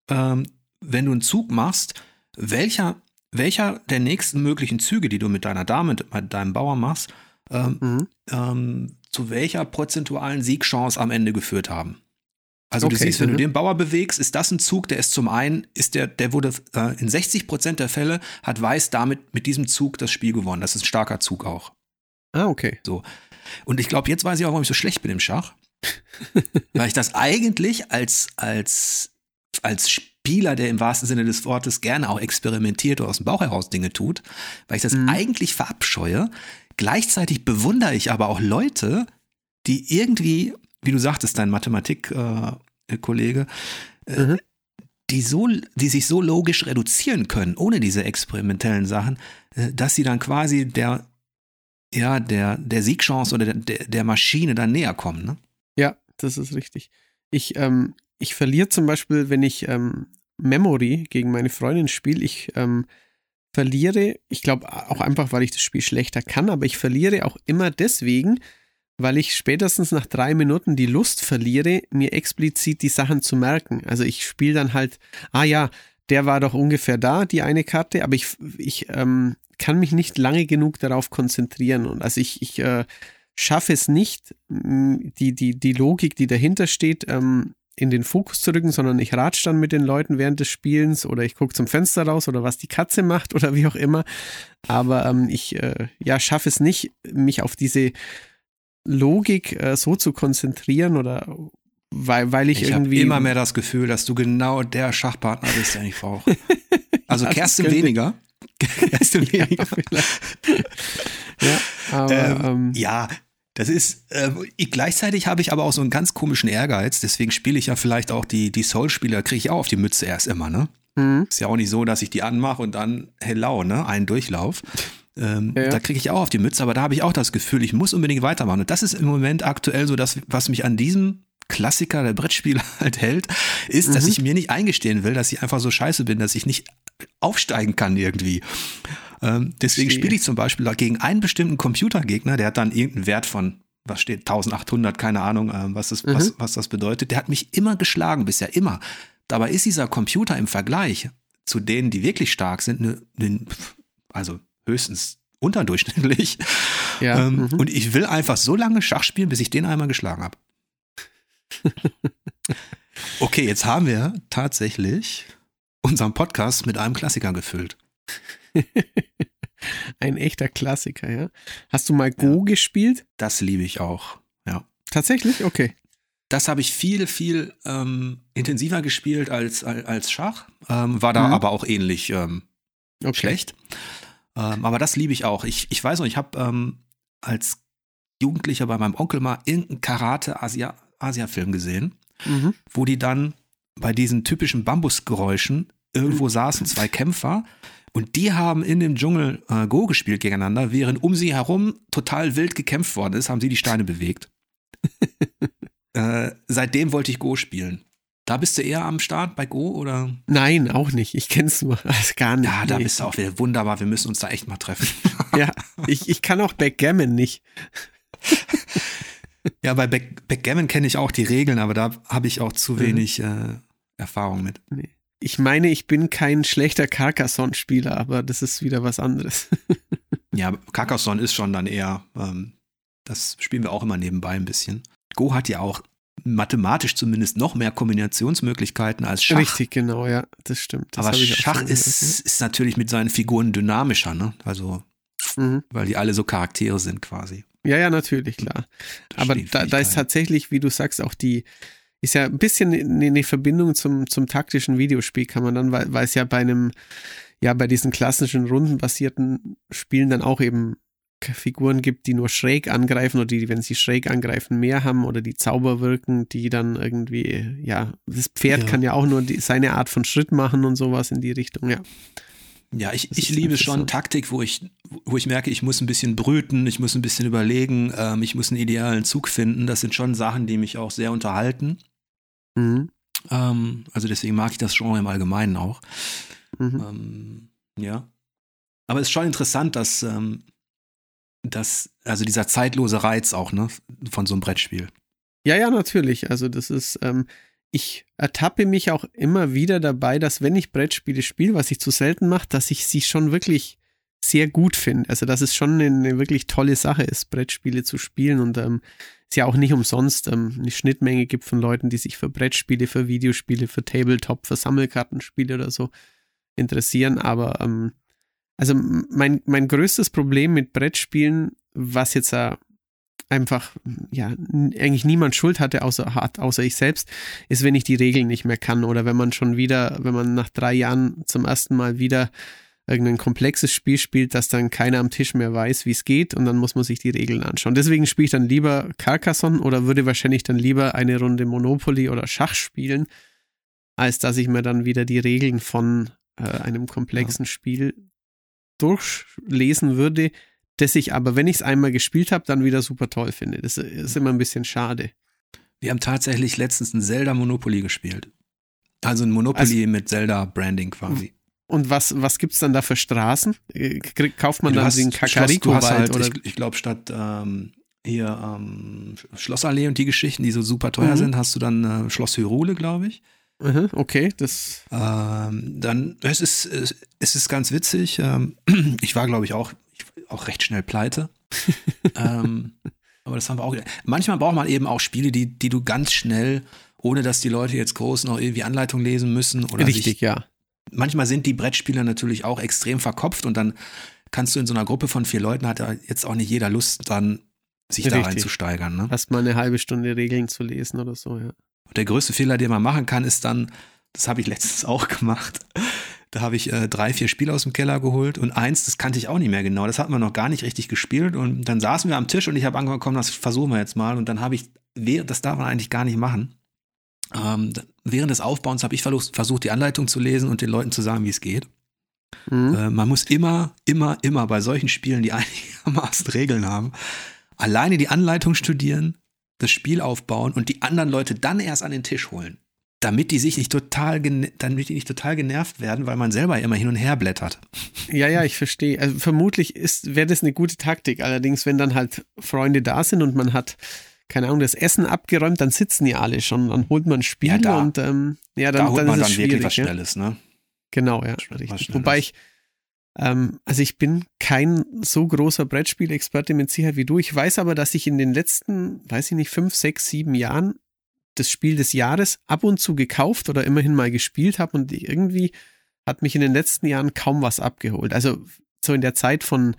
ähm, wenn du einen Zug machst, welcher, welcher der nächsten möglichen Züge, die du mit deiner Dame, mit deinem Bauer machst, ähm, mhm. ähm, zu welcher prozentualen Siegchance am Ende geführt haben. Also okay, du siehst, wenn mhm. du den Bauer bewegst, ist das ein Zug, der ist zum einen, ist der, der wurde äh, in 60 Prozent der Fälle hat Weiß damit mit diesem Zug das Spiel gewonnen. Das ist ein starker Zug auch. Ah, okay. So. Und ich glaube, jetzt weiß ich auch, warum ich so schlecht bin im Schach. weil ich das eigentlich als, als, als Spieler, der im wahrsten Sinne des Wortes gerne auch experimentiert oder aus dem Bauch heraus Dinge tut, weil ich das mhm. eigentlich verabscheue. Gleichzeitig bewundere ich aber auch Leute, die irgendwie, wie du sagtest, dein Mathematik-Kollege, äh, mhm. die, so, die sich so logisch reduzieren können, ohne diese experimentellen Sachen, äh, dass sie dann quasi der, ja, der, der Siegchance oder der, der Maschine dann näher kommen. Ne? Ja, das ist richtig. Ich, ähm, ich verliere zum Beispiel, wenn ich ähm, Memory gegen meine Freundin spiele, ich ähm, verliere, ich glaube auch einfach, weil ich das Spiel schlechter kann, aber ich verliere auch immer deswegen, weil ich spätestens nach drei Minuten die Lust verliere, mir explizit die Sachen zu merken. Also ich spiele dann halt, ah ja, der war doch ungefähr da, die eine Karte, aber ich, ich ähm, kann mich nicht lange genug darauf konzentrieren. Und also ich, ich äh, schaffe es nicht, die, die, die Logik, die dahinter steht, ähm, in den Fokus zu rücken, sondern ich ratsch dann mit den Leuten während des Spielens oder ich gucke zum Fenster raus oder was die Katze macht oder wie auch immer. Aber ähm, ich äh, ja, schaffe es nicht, mich auf diese Logik äh, so zu konzentrieren oder weil, weil ich, ich irgendwie. Immer mehr das Gefühl, dass du genau der Schachpartner bist, den ich brauche. Also Kerstin weniger. Kerstin weniger. ja, aber, ähm, ähm, ja, das ist, äh, ich, gleichzeitig habe ich aber auch so einen ganz komischen Ehrgeiz, deswegen spiele ich ja vielleicht auch die, die Soul-Spieler, kriege ich auch auf die Mütze erst immer, ne? Mhm. Ist ja auch nicht so, dass ich die anmache und dann hello, ne? Einen Durchlauf. Ähm, ja, ja. Da kriege ich auch auf die Mütze, aber da habe ich auch das Gefühl, ich muss unbedingt weitermachen. Und das ist im Moment aktuell so das, was mich an diesem Klassiker der Brettspiele halt hält, ist, mhm. dass ich mir nicht eingestehen will, dass ich einfach so scheiße bin, dass ich nicht aufsteigen kann irgendwie. Ähm, deswegen spiele ich zum Beispiel gegen einen bestimmten Computergegner, der hat dann irgendeinen Wert von, was steht, 1800, keine Ahnung, äh, was, das, mhm. was, was das bedeutet. Der hat mich immer geschlagen, bisher immer. Dabei ist dieser Computer im Vergleich zu denen, die wirklich stark sind, ne, ne, also höchstens unterdurchschnittlich. Ja, ähm, mhm. Und ich will einfach so lange Schach spielen, bis ich den einmal geschlagen habe. okay, jetzt haben wir tatsächlich unseren Podcast mit einem Klassiker gefüllt. Ein echter Klassiker, ja. Hast du mal Go ja. gespielt? Das liebe ich auch, ja. Tatsächlich? Okay. Das habe ich viel, viel ähm, intensiver gespielt als, als Schach. Ähm, war da mhm. aber auch ähnlich ähm, okay. schlecht. Ähm, aber das liebe ich auch. Ich, ich weiß noch, ich habe ähm, als Jugendlicher bei meinem Onkel mal irgendeinen Karate-Asia-Film gesehen, mhm. wo die dann bei diesen typischen Bambusgeräuschen irgendwo saßen zwei Kämpfer und die haben in dem Dschungel äh, Go gespielt gegeneinander, während um sie herum total wild gekämpft worden ist, haben sie die Steine bewegt. äh, seitdem wollte ich Go spielen. Da bist du eher am Start bei Go oder? Nein, auch nicht. Ich kenn's nur also gar nicht. Ja, da bist du auch wieder wunderbar. Wir müssen uns da echt mal treffen. ja, ich, ich kann auch Backgammon nicht. ja, bei Back, Backgammon kenne ich auch die Regeln, aber da habe ich auch zu mhm. wenig äh, Erfahrung mit. Nee. Ich meine, ich bin kein schlechter Carcassonne-Spieler, aber das ist wieder was anderes. ja, Carcassonne ist schon dann eher, ähm, das spielen wir auch immer nebenbei ein bisschen. Go hat ja auch mathematisch zumindest noch mehr Kombinationsmöglichkeiten als Schach. Richtig, genau, ja, das stimmt. Das Aber Schach ist, ist natürlich mit seinen Figuren dynamischer, ne? Also, mhm. weil die alle so Charaktere sind quasi. Ja, ja, natürlich, klar. Aber da, da ist tatsächlich, wie du sagst, auch die, ist ja ein bisschen eine Verbindung zum, zum taktischen Videospiel, kann man dann, weil, weil es ja bei einem, ja, bei diesen klassischen rundenbasierten Spielen dann auch eben Figuren gibt, die nur schräg angreifen oder die, wenn sie schräg angreifen, mehr haben oder die Zauber wirken, die dann irgendwie, ja, das Pferd ja. kann ja auch nur die, seine Art von Schritt machen und sowas in die Richtung, ja. Ja, ich, ich liebe schon Taktik, wo ich, wo ich merke, ich muss ein bisschen brüten, ich muss ein bisschen überlegen, ähm, ich muss einen idealen Zug finden. Das sind schon Sachen, die mich auch sehr unterhalten. Mhm. Ähm, also deswegen mag ich das Genre im Allgemeinen auch. Mhm. Ähm, ja. Aber es ist schon interessant, dass, ähm, dass, also dieser zeitlose Reiz auch, ne, von so einem Brettspiel. Ja, ja, natürlich. Also das ist, ähm, ich ertappe mich auch immer wieder dabei, dass wenn ich Brettspiele spiele, was ich zu selten mache, dass ich sie schon wirklich sehr gut finde. Also dass es schon eine, wirklich tolle Sache ist, Brettspiele zu spielen und ähm, es ja auch nicht umsonst ähm, eine Schnittmenge gibt von Leuten, die sich für Brettspiele, für Videospiele, für Tabletop, für Sammelkartenspiele oder so interessieren. Aber ähm, also mein, mein größtes Problem mit Brettspielen, was jetzt äh, einfach, ja, eigentlich niemand Schuld hatte, außer, hat, außer ich selbst, ist, wenn ich die Regeln nicht mehr kann oder wenn man schon wieder, wenn man nach drei Jahren zum ersten Mal wieder irgendein komplexes Spiel spielt, dass dann keiner am Tisch mehr weiß, wie es geht und dann muss man sich die Regeln anschauen. Deswegen spiele ich dann lieber Carcassonne oder würde wahrscheinlich dann lieber eine Runde Monopoly oder Schach spielen, als dass ich mir dann wieder die Regeln von äh, einem komplexen ja. Spiel durchlesen würde, das ich aber, wenn ich es einmal gespielt habe, dann wieder super toll finde. Das ist immer ein bisschen schade. Wir haben tatsächlich letztens ein Zelda Monopoly gespielt. Also ein Monopoly also, mit Zelda-Branding quasi. Und was, was gibt es dann da für Straßen? Äh, kauft man dann hast, den Kakariko-Wald? Halt, ich, ich glaube, statt ähm, hier ähm, Schlossallee und die Geschichten, die so super teuer mhm. sind, hast du dann äh, Schloss Hyrule, glaube ich. Mhm, okay, das. Ähm, dann, es ist, es ist ganz witzig. Ähm, ich war, glaube ich, auch, auch recht schnell pleite. ähm, aber das haben wir auch. Manchmal braucht man eben auch Spiele, die, die du ganz schnell, ohne dass die Leute jetzt groß noch irgendwie Anleitung lesen müssen oder Richtig, sich, ja. Manchmal sind die Brettspieler natürlich auch extrem verkopft und dann kannst du in so einer Gruppe von vier Leuten, hat ja jetzt auch nicht jeder Lust, dann sich Richtig. da reinzusteigern. Ne? Erst mal eine halbe Stunde Regeln zu lesen oder so, ja. Der größte Fehler, den man machen kann, ist dann, das habe ich letztens auch gemacht. Da habe ich äh, drei, vier Spiele aus dem Keller geholt und eins, das kannte ich auch nicht mehr genau. Das hatten wir noch gar nicht richtig gespielt und dann saßen wir am Tisch und ich habe angekommen, das versuchen wir jetzt mal und dann habe ich, das darf man eigentlich gar nicht machen. Ähm, während des Aufbauens habe ich versucht, die Anleitung zu lesen und den Leuten zu sagen, wie es geht. Mhm. Äh, man muss immer, immer, immer bei solchen Spielen, die einigermaßen Regeln haben, alleine die Anleitung studieren, das Spiel aufbauen und die anderen Leute dann erst an den Tisch holen. Damit die sich nicht total, damit die nicht total genervt werden, weil man selber immer hin und her blättert. Ja, ja, ich verstehe. Also vermutlich wäre das eine gute Taktik. Allerdings, wenn dann halt Freunde da sind und man hat, keine Ahnung, das Essen abgeräumt, dann sitzen ja alle schon. Dann holt man ein Spiel ja, da, und ähm, ja, dann, da holt dann man ist es dann schwierig. wirklich was? Schnelles, ne? Genau, ja. Wobei ich Ähm, also ich bin kein so großer Brettspielexperte mit Sicherheit wie du. Ich weiß aber, dass ich in den letzten, weiß ich nicht, fünf, sechs, sieben Jahren das Spiel des Jahres ab und zu gekauft oder immerhin mal gespielt habe und irgendwie hat mich in den letzten Jahren kaum was abgeholt. Also so in der Zeit von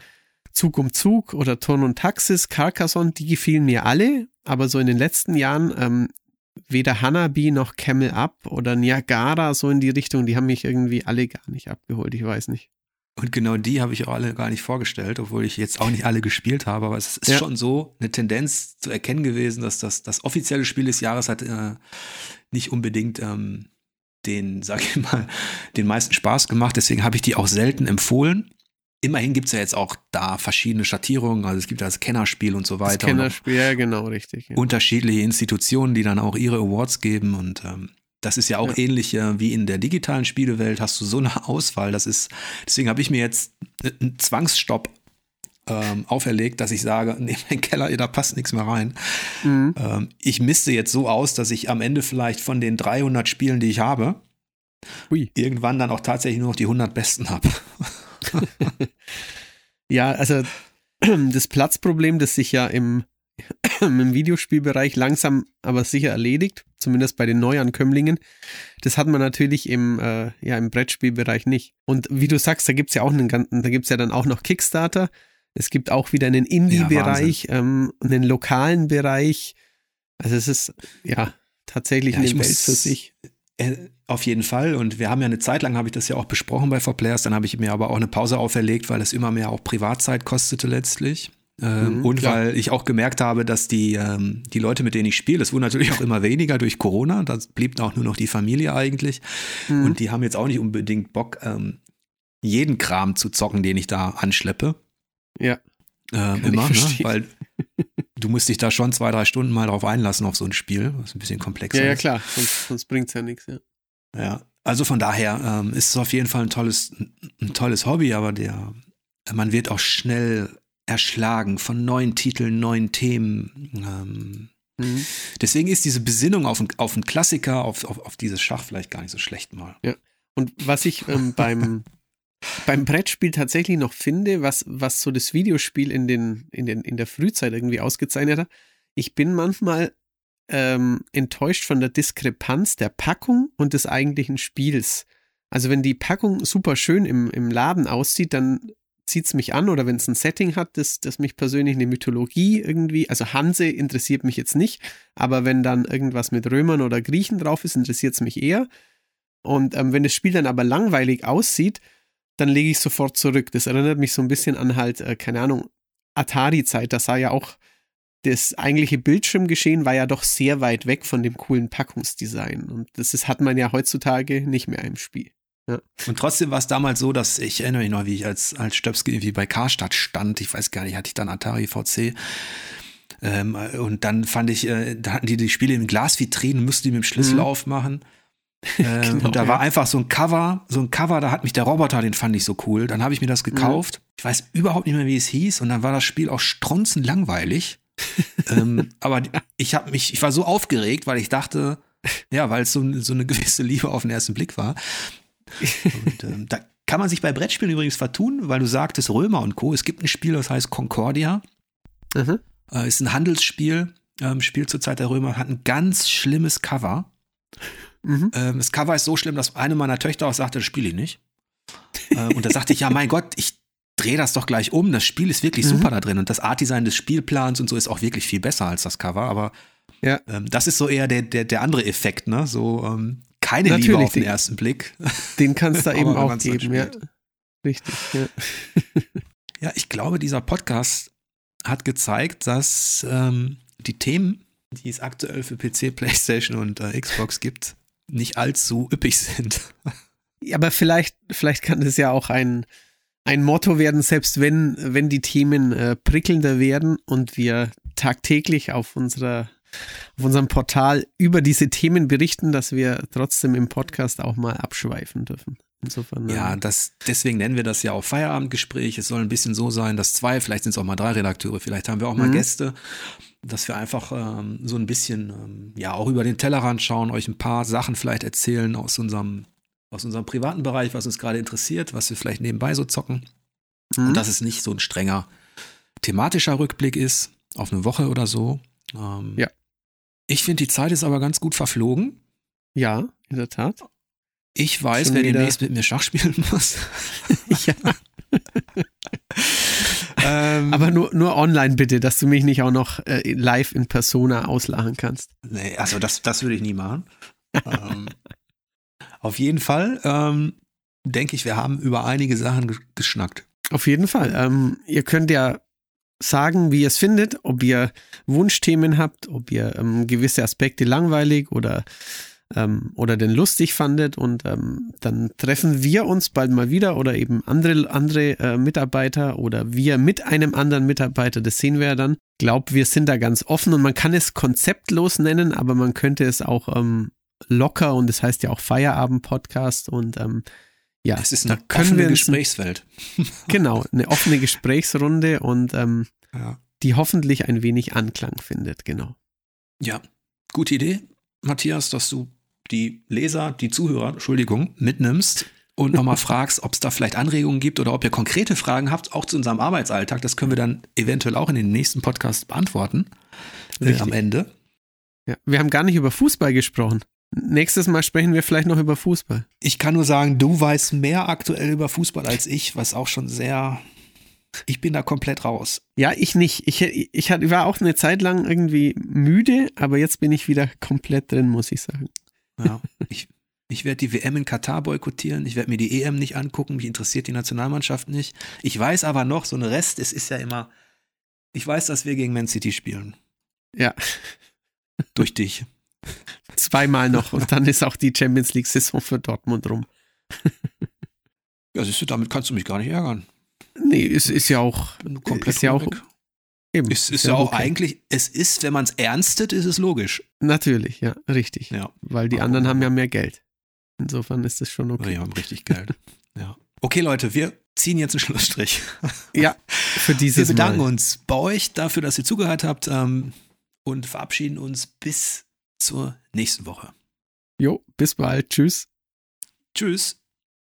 Zug um Zug oder Turn und Taxis, Carcassonne, die gefielen mir alle, aber so in den letzten Jahren ähm, weder Hanabi noch Camel Up oder Niagara so in die Richtung, die haben mich irgendwie alle gar nicht abgeholt, ich weiß nicht. Und genau die habe ich auch alle gar nicht vorgestellt, obwohl ich jetzt auch nicht alle gespielt habe. Aber es ist ja. schon so eine Tendenz zu erkennen gewesen, dass das, das offizielle Spiel des Jahres hat äh, nicht unbedingt ähm, den, sag ich mal, den meisten Spaß gemacht. Deswegen habe ich die auch selten empfohlen. Immerhin gibt es ja jetzt auch da verschiedene Schattierungen, also es gibt das Kennerspiel und so weiter. Das Kennerspiel, ja, genau, richtig. Ja. Unterschiedliche Institutionen, die dann auch ihre Awards geben und ähm, das ist ja auch ja. ähnlich äh, wie in der digitalen Spielewelt, hast du so eine Auswahl. Das ist, deswegen habe ich mir jetzt einen Zwangsstopp ähm, auferlegt, dass ich sage, nee, mein Keller, da passt nichts mehr rein. Mhm. Ähm, ich misste jetzt so aus, dass ich am Ende vielleicht von den 300 Spielen, die ich habe, Ui. irgendwann dann auch tatsächlich nur noch die 100 besten habe. ja, also das Platzproblem, das sich ja im, im Videospielbereich langsam aber sicher erledigt, zumindest bei den Neuankömmlingen, das hat man natürlich im, äh, ja, im Brettspielbereich nicht. Und wie du sagst, da gibt es ja auch einen ganzen, da gibt es ja dann auch noch Kickstarter. Es gibt auch wieder einen Indie-Bereich, ja, ähm, einen lokalen Bereich. Also es ist ja tatsächlich ja, eine Welt für sich. Äh, auf jeden Fall. Und wir haben ja eine Zeit lang, habe ich das ja auch besprochen bei 4Players, dann habe ich mir aber auch eine Pause auferlegt, weil es immer mehr auch Privatzeit kostete letztlich. Ähm, mhm, und klar. weil ich auch gemerkt habe, dass die, ähm, die Leute, mit denen ich spiele, das wurden natürlich auch immer weniger durch Corona. Da blieb auch nur noch die Familie eigentlich. Mhm. Und die haben jetzt auch nicht unbedingt Bock, ähm, jeden Kram zu zocken, den ich da anschleppe. Ja. Ähm, immer, ne? weil du musst dich da schon zwei, drei Stunden mal drauf einlassen auf so ein Spiel, was ein bisschen komplexer ist. Ja, ja, klar, sonst, sonst bringt es ja nichts, ja. Ja, also von daher ähm, ist es auf jeden Fall ein tolles, ein tolles Hobby, aber der, man wird auch schnell erschlagen von neuen Titeln, neuen Themen. Ähm, mhm. Deswegen ist diese Besinnung auf, auf einen Klassiker, auf, auf, auf dieses Schach vielleicht gar nicht so schlecht mal. Ja. Und was ich ähm, beim, beim Brettspiel tatsächlich noch finde, was, was so das Videospiel in, den, in, den, in der Frühzeit irgendwie ausgezeichnet hat, ich bin manchmal ähm, enttäuscht von der Diskrepanz der Packung und des eigentlichen Spiels. Also wenn die Packung super schön im, im Laden aussieht, dann zieht es mich an oder wenn es ein Setting hat, das, das mich persönlich eine Mythologie irgendwie, also Hanse interessiert mich jetzt nicht, aber wenn dann irgendwas mit Römern oder Griechen drauf ist, interessiert es mich eher. Und ähm, wenn das Spiel dann aber langweilig aussieht, dann lege ich sofort zurück. Das erinnert mich so ein bisschen an halt, äh, keine Ahnung, Atari-Zeit. Das sah ja auch, das eigentliche Bildschirmgeschehen war ja doch sehr weit weg von dem coolen Packungsdesign. Und das ist, hat man ja heutzutage nicht mehr im Spiel. Ja. Und trotzdem war es damals so, dass ich erinnere mich noch, wie ich als, als Stöpski irgendwie bei Karstadt stand. Ich weiß gar nicht, hatte ich dann Atari VC. Ähm, und dann fand ich, äh, da hatten die die Spiele in Glasvitrinen, mussten die mit dem Schlüssel mhm. aufmachen. Ähm, genau, und da war einfach so ein Cover, so ein Cover, da hat mich der Roboter, den fand ich so cool. Dann habe ich mir das gekauft. Mhm. Ich weiß überhaupt nicht mehr, wie es hieß. Und dann war das Spiel auch stronzend langweilig. ähm, aber ich habe mich, ich war so aufgeregt, weil ich dachte, ja, weil es so, so eine gewisse Liebe auf den ersten Blick war. Und ähm, da kann man sich bei Brettspielen übrigens vertun, weil du sagtest Römer und Co. Es gibt ein Spiel, das heißt Concordia. Mhm. Äh, ist ein Handelsspiel, ähm, spielt zur Zeit der Römer, hat ein ganz schlimmes Cover. Mhm. Ähm, das Cover ist so schlimm, dass eine meiner Töchter auch sagte, das spiele ich nicht. äh, und da sagte ich, ja, mein Gott, ich drehe das doch gleich um. Das Spiel ist wirklich mhm. super da drin und das Artdesign des Spielplans und so ist auch wirklich viel besser als das Cover. Aber ja. ähm, das ist so eher der, der, der andere Effekt, ne? So ähm, keine Natürlich, Liebe auf den, den ersten Blick. Den kann es da eben auch geben, ja. Richtig, ja. ja, ich glaube, dieser Podcast hat gezeigt, dass ähm, die Themen, die es aktuell für PC, PlayStation und äh, Xbox gibt, nicht allzu üppig sind. Ja, aber vielleicht, vielleicht kann es ja auch ein, ein Motto werden, selbst wenn, wenn die Themen äh, prickelnder werden und wir tagtäglich auf unserer auf unserem Portal über diese Themen berichten, dass wir trotzdem im Podcast auch mal abschweifen dürfen. Insofern. Ja, das, deswegen nennen wir das ja auch Feierabendgespräch. Es soll ein bisschen so sein, dass zwei, vielleicht sind es auch mal drei Redakteure, vielleicht haben wir auch mal mhm. Gäste, dass wir einfach ähm, so ein bisschen, ähm, ja, auch über den Tellerrand schauen, euch ein paar Sachen vielleicht erzählen aus unserem aus unserem privaten Bereich, was uns gerade interessiert, was wir vielleicht nebenbei so zocken. Mhm. Und dass es nicht so ein strenger thematischer Rückblick ist, auf eine Woche oder so. Ähm, Ja. Ich finde, die Zeit ist aber ganz gut verflogen. Ja, in der Tat. Ich weiß, Schon wer wieder- demnächst mit mir Schach spielen muss. ja. ähm, Aber nur, nur online bitte, dass du mich nicht auch noch äh, live in Persona auslachen kannst. Nee, also das, das würde ich nie machen. ähm, auf jeden Fall ähm, denke ich, wir haben über einige Sachen ge- geschnackt. Auf jeden Fall. Ähm, ihr könnt ja sagen, wie ihr es findet, ob ihr Wunschthemen habt, ob ihr ähm, gewisse Aspekte langweilig oder, ähm, oder denn lustig fandet und ähm, dann treffen wir uns bald mal wieder oder eben andere, andere äh, Mitarbeiter oder wir mit einem anderen Mitarbeiter, das sehen wir ja dann. Glaub, wir sind da ganz offen und man kann es konzeptlos nennen, aber man könnte es auch ähm, locker und das heißt ja auch Feierabend-Podcast und ähm, ja, Es ist da eine können offene wir Gesprächswelt. Genau, eine offene Gesprächsrunde und ähm, Ja. die hoffentlich ein wenig Anklang findet, genau. ja, gute Idee, Matthias, dass du die Leser, die Zuhörer, Entschuldigung, mitnimmst und nochmal fragst, ob es da vielleicht Anregungen gibt oder ob ihr konkrete Fragen habt, auch zu unserem Arbeitsalltag. Das können wir dann eventuell auch in den nächsten Podcast beantworten. Äh, am Ende. Ja, wir haben gar nicht über Fußball gesprochen. Nächstes Mal sprechen wir vielleicht noch über Fußball. Ich kann nur sagen, du weißt mehr aktuell über Fußball als ich, was auch schon sehr. Ich bin da komplett raus. Ja, ich nicht. Ich, ich war auch eine Zeit lang irgendwie müde, aber jetzt bin ich wieder komplett drin, muss ich sagen. Ja, ich, ich werde die WM in Katar boykottieren. Ich werde mir die EM nicht angucken. Mich interessiert die Nationalmannschaft nicht. Ich weiß aber noch, so ein Rest, es ist ja immer. Ich weiß, dass wir gegen Man City spielen. Ja, Durch dich. zweimal noch und dann ist auch die Champions League-Saison für Dortmund rum. Ja, siehst du, damit kannst du mich gar nicht ärgern. Nee, es ist ja auch. Ist ja auch-. Eben, Es ist ja auch okay. eigentlich, es ist, wenn man es ernstet, ist es logisch. Natürlich, ja, richtig. Ja. Weil die anderen haben ja mehr Geld. Insofern ist es schon okay. haben richtig Geld. ja. Okay, Leute, wir ziehen jetzt einen Schlussstrich. Ja, für dieses Wir bedanken Mal. uns bei euch dafür, dass ihr zugehört habt ähm, und verabschieden uns bis zur nächsten Woche. Jo, bis bald. Tschüss. Tschüss.